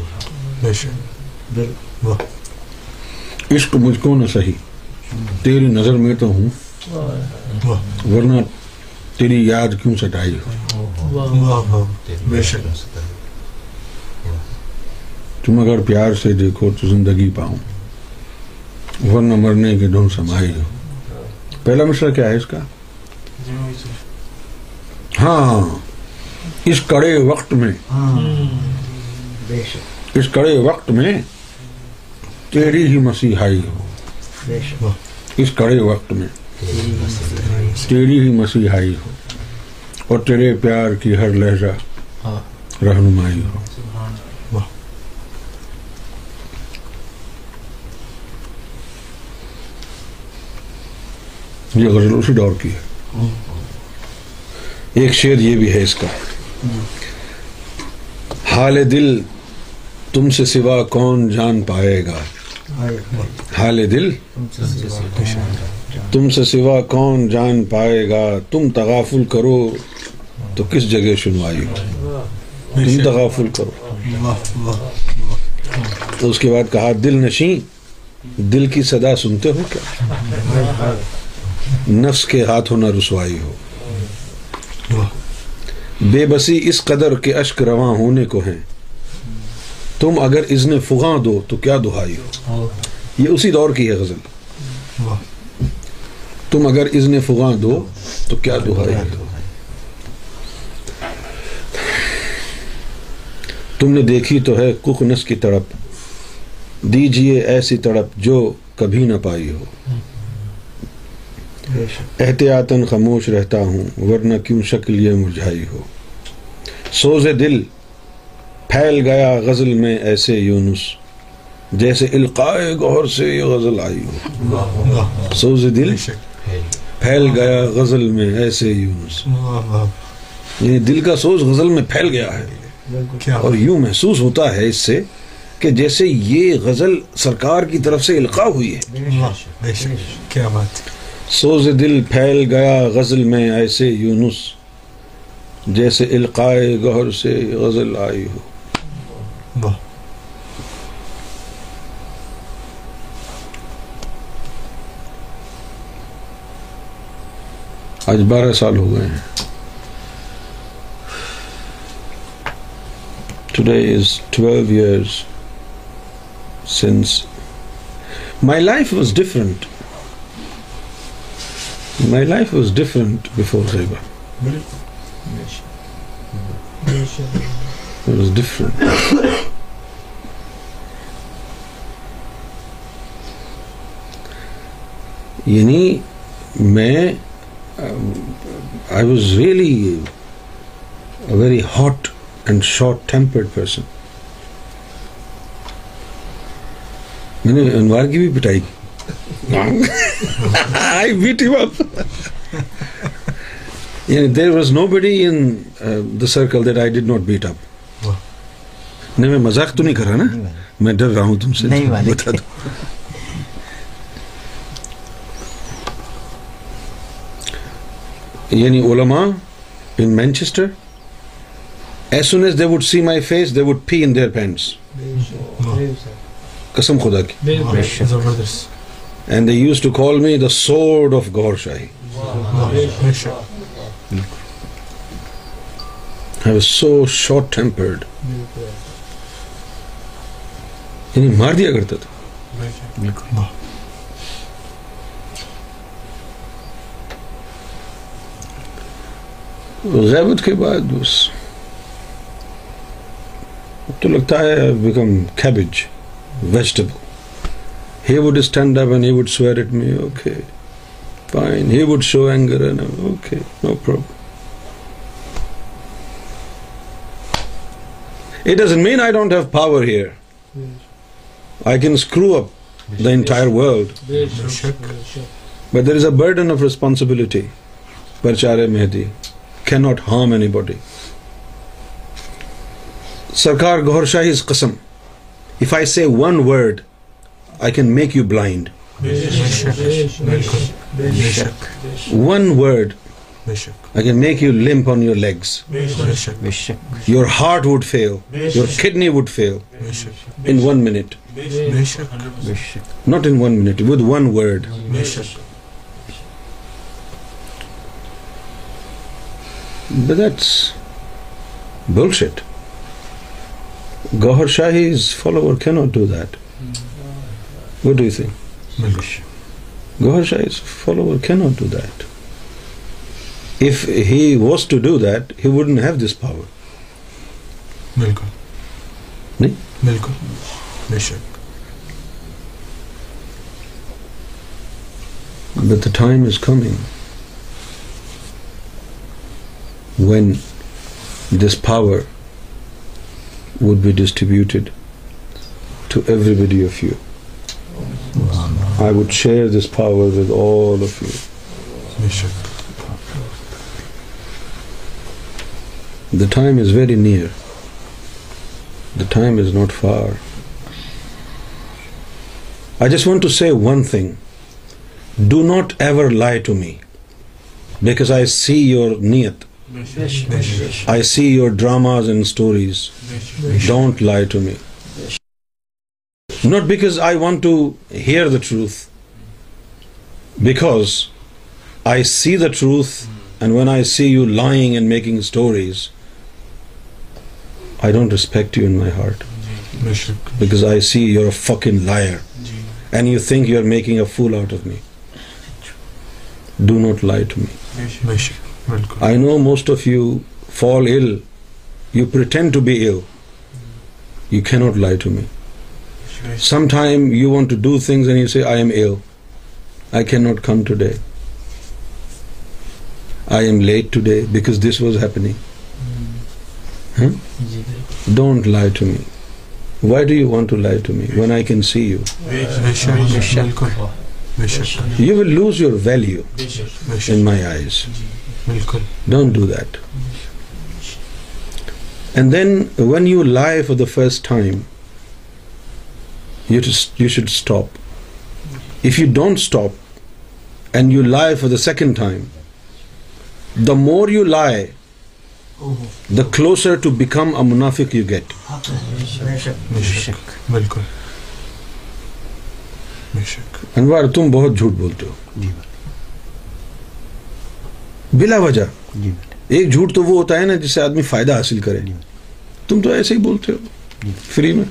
عشق مجھ کو نہ سہی تیری نظر میں تو ہوں ورنہ تیری یاد کیوں ہو تم اگر پیار سے دیکھو تو زندگی پاؤں ورنہ مرنے کی دھن سمائی ہو پہلا مشرہ کیا ہے اس کا جی، ہاں, ہاں۔ اس کڑے وقت میں اس کڑے وقت میں تیری ہی مسیحائی ہو اس کڑے وقت میں تیری ہی مسیحائی ہو اور تیرے پیار کی ہر لہجہ رہنمائی ہو یہ غزل اسی دور کی ہے ایک شعر یہ بھی ہے اس کا حال دل تم سے سوا کون جان پائے گا حال دل تم سے سوا کون جان پائے گا تم تغافل کرو تو کس جگہ سنوائی ہو تم تغافل کرو تو اس کے بعد کہا دل نشین دل کی صدا سنتے ہو کیا نفس کے ہاتھ ہونا رسوائی ہو بے بسی اس قدر کے اشک رواں ہونے کو ہیں تم اگر اس نے فگا دو تو کیا دہائی ہو یہ اسی دور کی ہے غزل تم اگر اس نے فگا دو تو کیا دہائی ہو تم نے دیکھی تو ہے ککنس کی تڑپ دیجیے ایسی تڑپ جو کبھی نہ پائی ہو احتیاطن خاموش رہتا ہوں ورنہ کیوں شکل یہ مرجھائی ہو سوز دل پھیل گیا غزل میں ایسے یونس جیسے القائے سے یہ غزل غزل آئی ہو سوز دل پھیل گیا میں ایسے یونس یعنی دل کا سوز غزل میں پھیل گیا ہے اور یوں محسوس ہوتا ہے اس سے کہ جیسے یہ غزل سرکار کی طرف سے القاع ہوئی ہے کیا بات سوز دل پھیل گیا غزل میں ایسے یونس جیسے القائے گہر سے غزل آئی ہو آج بارہ سال ہو گئے ہیں today twelve years since my life was different my life was different before Zeba was different یعنی میں I was really very hot and short tempered person میں نے انوار کی بھی پٹائی کی I I beat beat him up. yeah, there was nobody in uh, the circle that did not مزاق تو نہیں رہا نا میں ڈر رہا ہوں یعنی علماء ان as soon as they would see my face they would pee in pants قسم خدا کی and they use to call me the sword of Gohar Shahi so short tempered یعنی مار دیا کرتا تھا غیبت کے بعد بس تو لگتا ہے become cabbage vegetable he would stand up and he would say it fine he would show anger okay no problem it mean I don't have power here I can screw up the entire world but there is a burden of responsibility پرچارے مہدی can not harm anybody Sarkar Gohar Shahi is قسم if I C one word I can make you blind one word I can make you limp on your legs your heart would fail your kidney would in one minute not in one minute with one word that's bullshit Gohar Shahi is follower کی not do that good ایونگاہ was to do that he would have this power بالکل when this power would be distributed to everybody of you I would share this power with all of you. The time is very near. The time is not far. I just want to say one thing. Do not ever lie to me, because I see your niyat. I see your dramas and stories. Don't lie to me. Not because I want to hear the truth, because I see the truth, and when I see you lying and making stories, I don't respect you in my heart, because I see you're a fucking liar and you think you're making a fool out of me. Do not lie to me. I know most of you fall ill, you pretend to be ill. You cannot lie to me. Sometime you want to do things and you say, I am ill, I cannot come today, I am late today because this was happening. Don't lie to me. Why do you want to lie to me when I can see you? You will lose your value in my eyes. Don't do that. And then when you lie for the first time, you, just, you should stop. If you don't stop and you lie for the second time, the more you lie, the closer to become a munafiq you get. Anwar تم بہت جھوٹ بولتے ہو بلا وجہ ایک جھوٹ تو وہ ہوتا ہے نا جس سے آدمی فائدہ حاصل کرے تم تو ایسے ہی بولتے ہو فری میں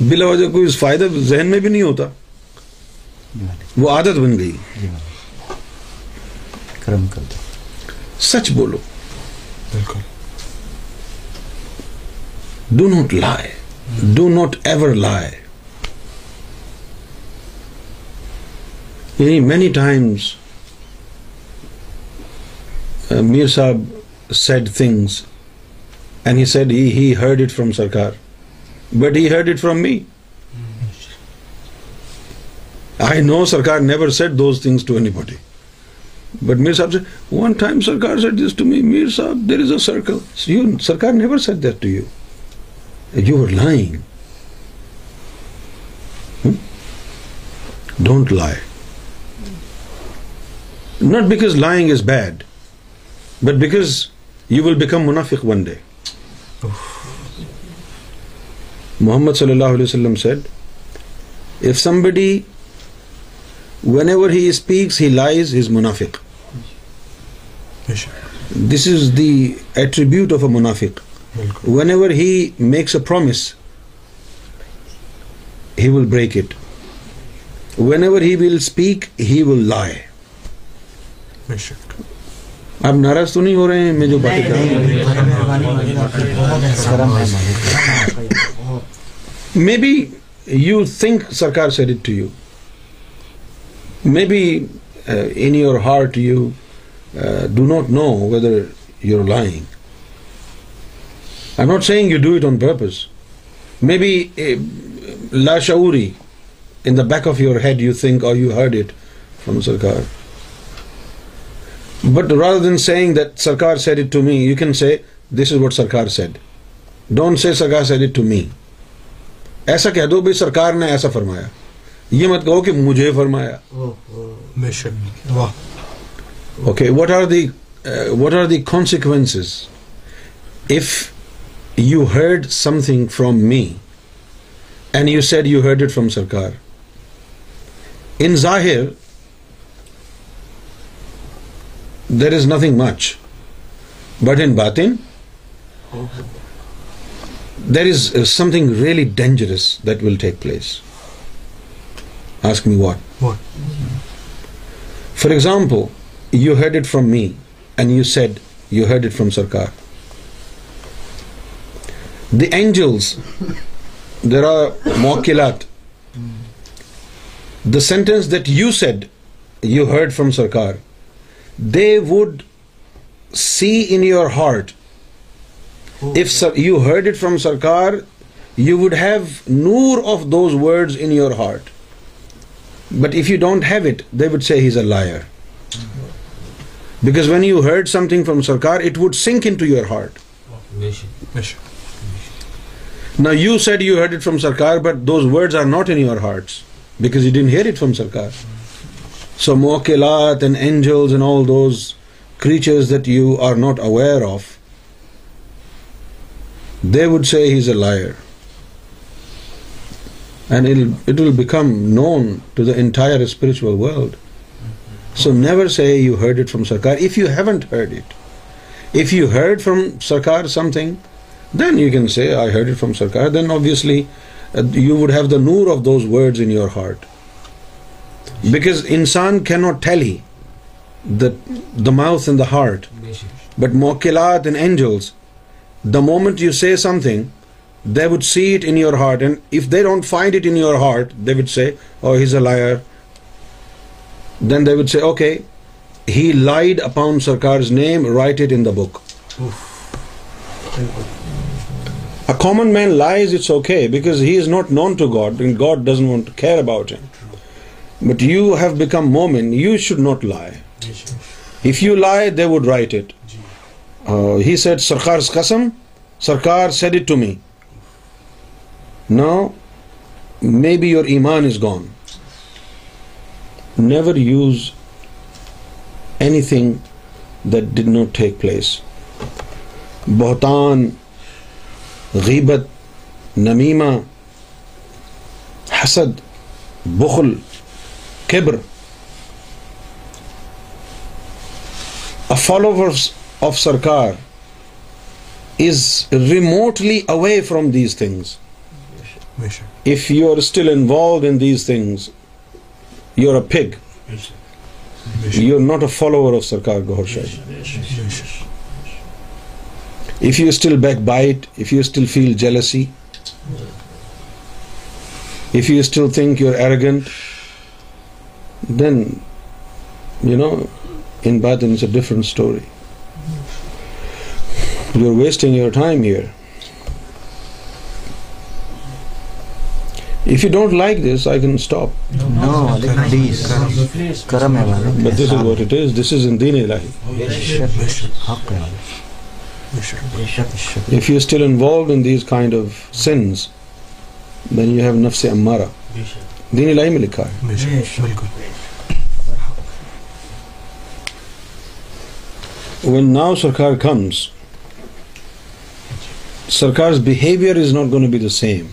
بلا وجہ کوئی فائدہ ذہن میں بھی نہیں ہوتا جی وہ عادت بن گئی جی سچ بولو بالکل do not lie do not ever lie یعنی مینی ٹائمس میر صاحب said things he said he heard it from Sarkar but he head from me I know Sarkar never never said said said those things to to to anybody but Mir Mir صاحب صاحب say one time Sarkar Sarkar this me there is a circle that you you are lying don't lie not because lying is bad but because you will become منافق one day محمد صلی اللہ علیہ وسلم whenever he speaks he lies منافک this is the attribute of a منافک whenever he makes a promise he will break it when he will speak he will lie آپ ناراض تو نہیں ہو رہے ہیں میں جو باتیں کر رہا ہوں maybe you think Sarkar said it to you maybe in your heart you do not know whether you are lying I not saying you do it on purpose maybe لاشعوری in the back of your head you think or you heard it from Sarkar but rather then saying that Sarkar said it to me you can say this is what Sarkar said don't say Sarkar said it to می ایسا کہہ دو بھائی سرکار نے ایسا فرمایا یہ مت کہو کہ مجھے فرمایا okay what are the what are the consequence if you heard something from me and you said you heard it from Sarkar in ظاہر there is nothing much but in بات there is something really dangerous that will take place ask me what for example you head it from me and you said you head it from Sarkar the angels there are موکلات the sentence that you said you heard from Sarkar they would see in your heart you heard it from Sarkar you would have Noor of those وڈ in heart but if you don't have it would says a liar because when you heard something from Sarkar it would sink in heart نہ you said you heard it from Sarkar but وڈ are not in heart back done hear it from Sarkar so موکیلات not aware of would say he's a liar known to داٹائر you would have the Noor of those would your heart because انسان کی not tell he داؤس in heart but موکلات moment you say something they would see it in heart and if they don't find your heart they would say اور common man lies it's okay because God doesn't care about but you have become momin you should not lie you lie they write it he said Sarkar کسم Sarkar said it to me no maybe your ایمان is gone never use anything that ڈوٹ take place بہتان غیبت نمیمہ حسد بخل کبر a followers of Sarkar is remotely away from these things if you are still in these things you are a pig you are not a follower of Sarkar گور شاہ if you still backbite if you still feel jealousy if you still think you arrogant then you know in بات انس a different story you are wasting your time here if you don't like this I can stop this is in life involve in these kind of sins when you have نفس دینی life میں لکھا when now Sarkar comes Sarkar behaviour is not gonna be the same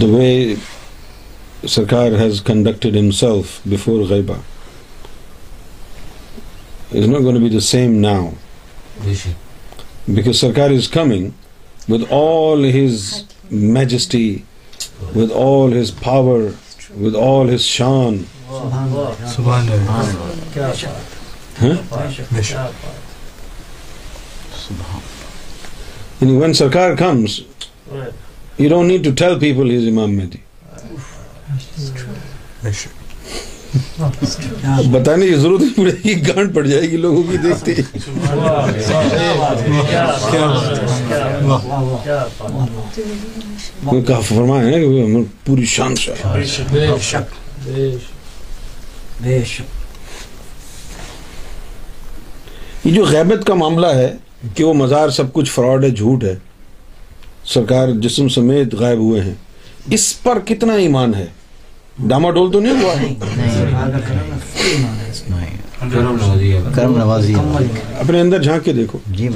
the way Sarkar has conducted himself before غیبہ is not gonna be the same now because Sarkar is coming with all his majesty with all his power with all his شان when Sarkar خاندنی to tell people ہی امام میں تھی بتانے کی ضرورت پڑے گی گانٹ پڑ جائے گی لوگوں کی فرمایا پوری شان یہ جو غیبت کا معاملہ ہے کہ وہ مزار سب کچھ فراڈ ہے جھوٹ ہے سرکار جسم سمیت غائب ہوئے ہیں اس پر کتنا ایمان ہے ڈاما ڈول تو نہیں ہوا اپنے اندر جھانک کے دیکھو جی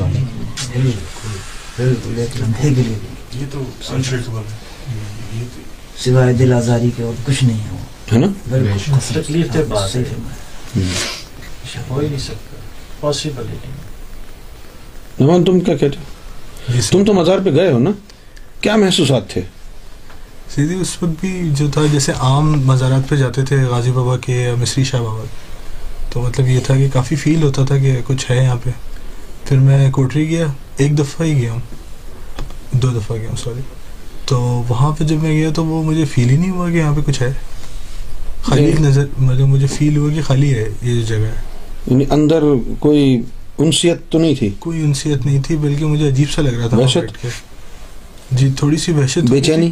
سوائے دل آزاری کے اور کچھ نہیں نوان تم کیا کہتے ہو جی تم تو مزار پہ گئے ہو نا کیا محسوسات تھے سیدھی اس وقت بھی جو تھا جیسے عام مزارات پہ جاتے تھے غازی بابا کے یا مصری شاہ بابا کے تو مطلب یہ تھا کہ کافی فیل ہوتا تھا کہ کچھ ہے یہاں پہ پھر میں کوٹری گیا ایک دفعہ ہی گیا ہوں دو دفعہ گیا ہوں سوری تو وہاں پہ جب میں گیا تو وہ مجھے فیل ہی نہیں ہوا کہ یہاں پہ کچھ ہے خالی جی۔ نظر مطلب مجھے فیل ہوا کہ خالی ہے یہ جو جگہ ہے یعنی اندر کوئی انسیت تو نہیں تھی کوئی انسیت نہیں تھی بلکہ مجھے عجیب سا لگ رہا تھا وحشت جی تھوڑی سی وحشت بے چینی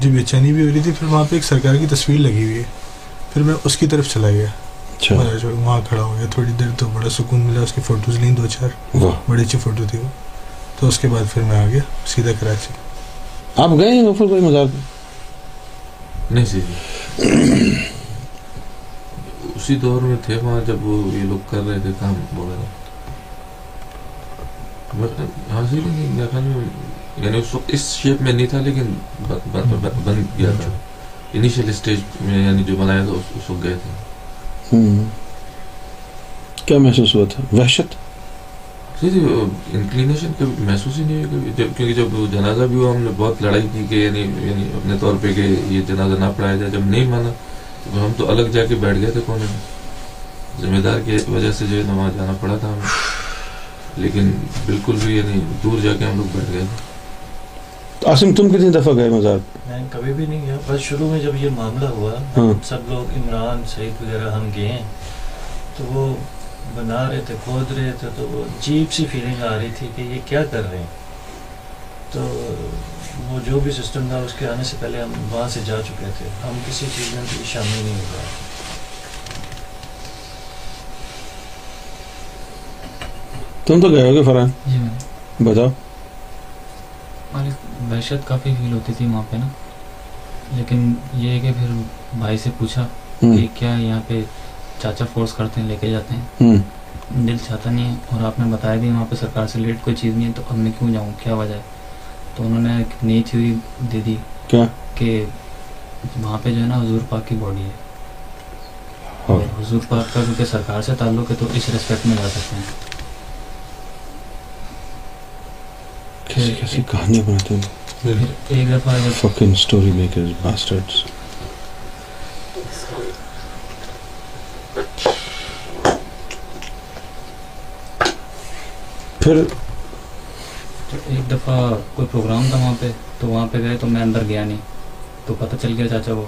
جی بے چینی بھی ہو رہی تھی پھر وہاں پہ ایک سرکار کی تصویر لگی ہوئی ہے پھر میں اس کی طرف چلا گیا اچھا۔ وہاں کھڑا ہو گیا تھوڑی دیر تو بڑا سکون ملا اس کی فوٹوز لیں دو چار بڑی اچھی فوٹو تھی وہ تو اس کے بعد پھر میں آ گیا سیدھا کراچی آپ گئے ہیں کوئی مزار نہیں سیدھی اسی دور میں تھے وہاں جب وہ یہ لوگ کر رہے تھے کام وغیرہ حاضر ہی نہیں میرے خیال میں یعنی اس وقت اس شیپ میں نہیں تھا لیکن بند گیا تھا انیشیل اسٹیج میں یعنی جو بنایا تھا اس وقت گئے تھے کیا محسوس ہوا تھا وحشت جی جی انکلینیشن کبھی محسوس ہی نہیں ہوئی کبھی جب کیونکہ جب جنازہ بھی ہوا ہم نے بہت لڑائی کی کہ یعنی یعنی اپنے طور پہ کہ یہ جنازہ نہ پڑھایا جائے جب نہیں مانا تو ہم تو الگ جا کے بیٹھ گئے تھے کونے میں ذمہ دار کی وجہ سے جو نماز جانا پڑا تھا ہمیں لیکن بالکل بھی یعنی دور جا کے ہم لوگ بیٹھ گئے تو عاصم تم کتنی دفعہ گئے مزار میں کبھی بھی نہیں گیا بس شروع میں جب یہ معاملہ ہوا ہاں۔ سب لوگ عمران سعید وغیرہ ہم گئے ہیں تو وہ بنا رہے تھے کھود رہے تھے تو وہ عجیب سی فیلنگ آ رہی تھی کہ یہ کیا کر رہے ہیں تو وہ جو بھی سسٹم تھا اس کے آنے سے پہلے ہم وہاں سے جا چکے تھے ہم کسی چیز میں بھی شامل نہیں تم تو گئے فرحان جی بتاؤ کافی فیل ہوتی تھی وہاں پہ نا لیکن یہ پوچھا کہ کیا یہاں پہ چاچا فورس کرتے ہیں لے کے جاتے ہیں دل چاہتا نہیں ہے اور آپ نے بتایا بھی وہاں پہ سرکار سے لیٹ کوئی چیز نہیں ہے تو اب میں کیوں جاؤں کیا وجہ ہے تو انہوں نے ایک نئی تھیوری دے دی کیا کہ وہاں پہ جو ہے نا حضور پاک کی باڈی ہے ہاں۔ حضور پاک کا کیونکہ سرکار سے تعلق ہے تو اس ریسپیکٹ میں جا سکتے ہیں کیسی کیسی کہانیاں بناتے ہیں ایک دفعہ فکن سٹوری میکرز باسٹرڈز پھر تو ایک دفعہ کوئی پروگرام تھا وہاں پہ تو وہاں پہ گئے تو میں اندر گیا نہیں تو پتہ چل گیا چاچا وہ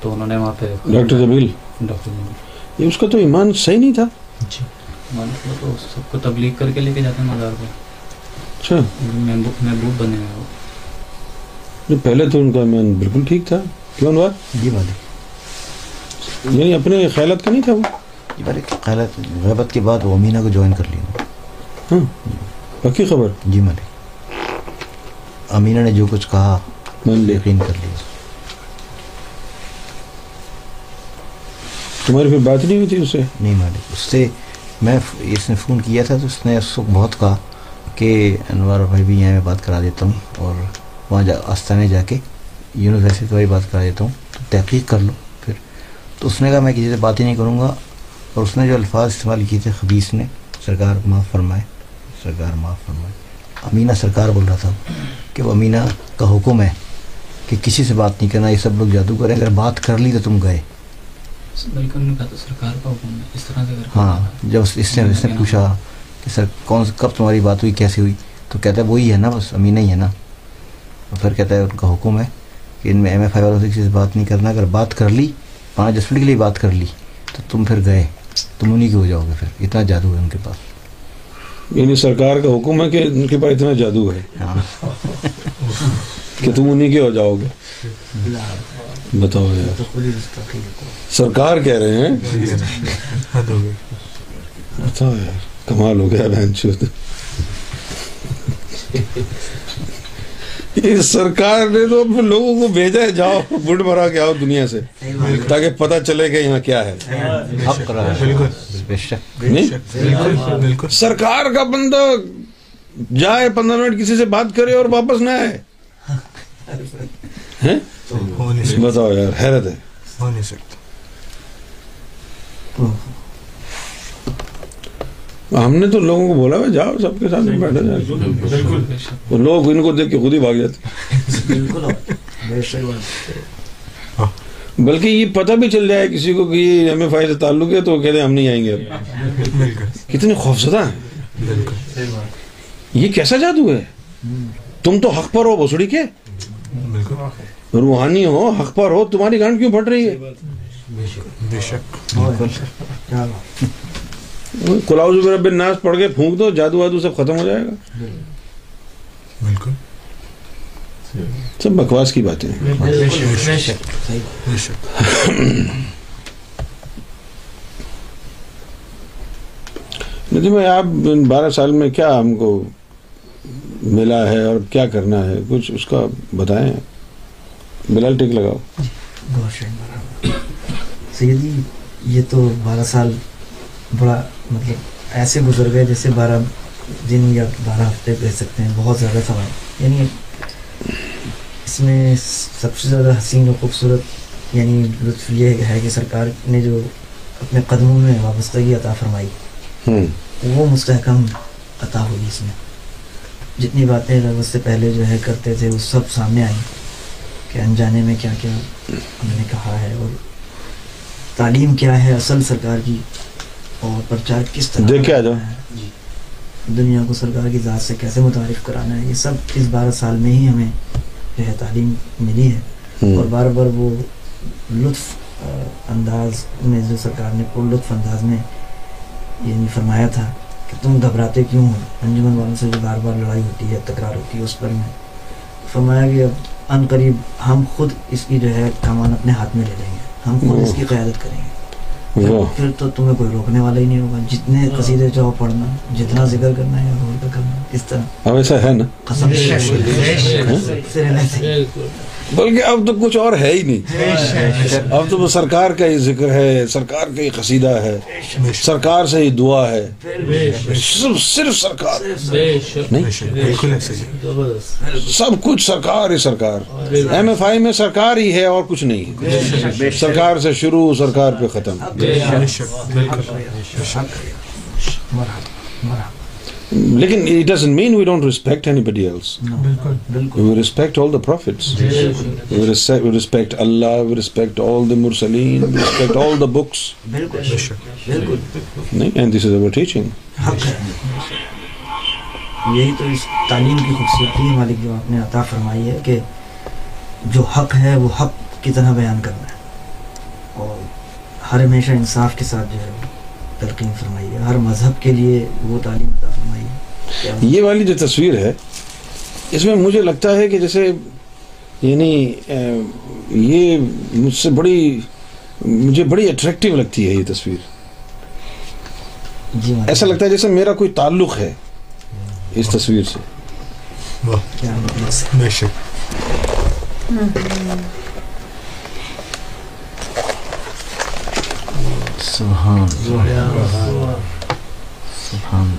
تو انہوں نے وہاں پہ ڈاکٹر زبیل ڈاکٹر یہ اس کا تو ایمان صحیح نہیں تھا جی۔ ایمان تو سب کو تبلیغ کر کے لے کے جاتے ہیں مزار پہ اچھا محبوب بنے ہوئے وہ پہلے تو ان کا ایمان بالکل ٹھیک تھا کیوں ہوا جی بات یعنی اپنے خیالات کا نہیں تھا وہ غیبت کے بعد وہ امینا کو جوائن کر لیا ہاں پکی خبر جی مالی امینہ نے جو کچھ کہا میں نے یقین کر لیا تمہاری پھر بات نہیں ہوئی تھی اس سے نہیں مالی اس سے میں اس نے فون کیا تھا تو اس نے اس وقت بہت کہا کہ انوار بھائی بھی یہاں میں بات کرا دیتا ہوں اور وہاں جا آستانے جا کے یونیورسٹی کے بھائی بات کرا دیتا ہوں تحقیق کر لو پھر تو اس نے کہا میں کسی سے بات ہی نہیں کروں گا اور اس نے جو الفاظ استعمال کیے تھے خبیص نے سرکار معاف فرمائے سرکار معاف فرمائے امینہ سرکار بول رہا تھا کہ وہ امینہ کا حکم ہے کہ کسی سے بات نہیں کرنا یہ سب لوگ جادو کریں اگر بات کر لی تو تم گئے ہاں جب اس نے اس نے پوچھا کہ سر کون کب تمہاری بات ہوئی کیسے ہوئی تو کہتا ہے وہی ہے نا بس امینہ ہی ہے نا پھر کہتا ہے ان کا حکم ہے کہ ان میں ایم ایف آئی والوں سے کسی سے بات نہیں کرنا اگر بات کر لی پانچ دس منٹ کے لیے بات کر لی تو تم پھر گئے تم انہیں کی ہو جاؤ گے پھر اتنا جادو ہے ان کے پاس یعنی سرکار کا حکم ہے کہ ان کے پاس اتنا جادو ہے ہاں۔ کہ تم انہیں کے ہو جاؤ گے بتاؤ یار سرکار کہہ رہے ہیں بتاؤ یار کمال ہو گیا بہن چوت سرکار نے تو لوگوں کو بھیجا ہے جاؤ بڑھ مرا کے آؤ دنیا سے تاکہ پتا چلے کہ یہاں کیا ہے سرکار کا بندہ جائے پندرہ منٹ کسی سے بات کرے اور واپس نہ آئے بتاؤ یار حیرت ہے ہم نے تو لوگوں کو بولا ہے جاؤ سب کے ساتھ بیٹھا جائے بالکل لوگ ان کو دیکھ کے خود ہی بھاگ جاتے بلکہ یہ پتہ بھی چل جائے کسی کو کہ یہ ایم ایف آئی سے تعلق ہے تو کہہ رہے ہم نہیں آئیں گے اب کتنی خوفزدہ ہیں یہ کیسا جادو ہے تم تو حق پر ہو بسڑی کے روحانی ہو حق پر ہو تمہاری گھنٹ کیوں پھٹ رہی ہے بے شک بے شک کلاؤ رب الناس پڑھ کے پھونک دو جادو وادو سب ختم ہو جائے گا بالکل سب بکواس کی باتیں نتی بھائی آپ ان بارہ سال میں کیا ہم کو ملا ہے اور کیا کرنا ہے کچھ اس کا بتائیں بلال ٹک لگاؤ جی، سید جی یہ تو بارہ سال بڑا مطلب ایسے گزر گئے جیسے بارہ دن یا بارہ ہفتے کہہ سکتے ہیں بہت زیادہ سوال یعنی اس میں سب سے زیادہ حسین و خوبصورت یعنی لطف یہ ہے کہ سرکار نے جو اپنے قدموں میں وابستگی عطا فرمائی وہ مستحکم عطا ہوئی اس میں جتنی باتیں لوگ اس سے پہلے جو ہے کرتے تھے وہ سب سامنے آئیں کہ انجانے میں کیا کیا ہم نے کہا ہے اور تعلیم کیا ہے اصل سرکار کی اور پرچار کس طرح دیکھا جی دنیا کو سرکار کی ذات سے کیسے متعارف کرانا ہے یہ سب اس بارہ سال میں ہی ہمیں جو ہے تعلیم ملی ہے اور بار بار وہ لطف انداز میں جو سرکار نے پر لطف انداز میں یہ فرمایا تھا کہ تم گھبراتے کیوں ہو انجمن والوں سے جو بار بار لڑائی ہوتی ہے تکرار ہوتی ہے اس پر میں فرمایا کہ اب عن قریب ہم خود اس کی جو ہے کمان اپنے ہاتھ میں لے لیں گے ہم خود اس کی قیادت کریں گے پھر تو تمہیں کوئی روکنے والا ہی نہیں ہوگا جتنے ہاں۔ قصیدے چاہو پڑھنا جتنا ذکر کرنا ہے کرنا کس طرح اب ایسا ہے نا قسم ہاں؟ بلکہ اب تو کچھ اور ہے ہی نہیں اب تو سرکار کا ہی ذکر ہے سرکار کا ہی قصیدہ ہے سرکار سے ہی دعا ہے صرف سرکار سب کچھ سرکار ہی سرکار ایم ایف آئی میں سرکار ہی ہے اور کچھ نہیں سرکار سے شروع سرکار پہ ختم لیکن یہی تو اس تعلیم کی خوبصورتی آپ نے عطا فرمائی ہے کہ جو حق ہے وہ حق کی طرح بیان کرنا ہے اور ہر ہمیشہ انصاف کے ساتھ جو ہے فرمائی ہے ہر مذہب کے لیے وہ تعلیم فرمائیے یہ والی جو تصویر ہے اس میں مجھے لگتا ہے کہ جیسے یعنی یہ مجھ سے بڑی مجھے بڑی اٹریکٹیو لگتی ہے یہ تصویر جی، ایسا لگتا ہے جیسے میرا کوئی تعلق ہے اس تصویر سے سبحان سبحان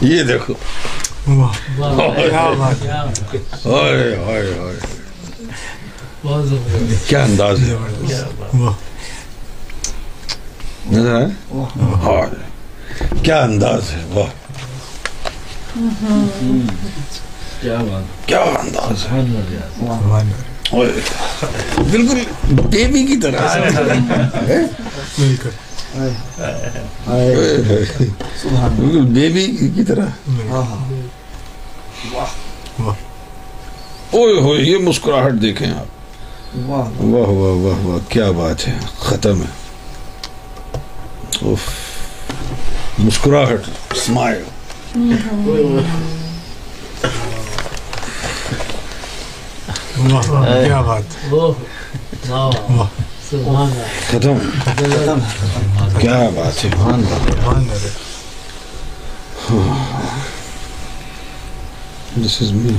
یہ دیکھو کیا کیا کیا انداز انداز انداز ہے ہے ہے واہ بالکل بیبی کی طرح بالکل بیبی کی طرح ہاں، ہاں۔ اوئے ہوئے یہ مسکراہٹ دیکھیں آپ واہ واہ واہ واہ کیا بات ہے ختم ہے مسکراہٹ اسمائل کیا بات ختم کیا بات ہے دس از می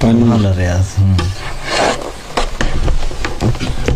پانی ریاض اوکے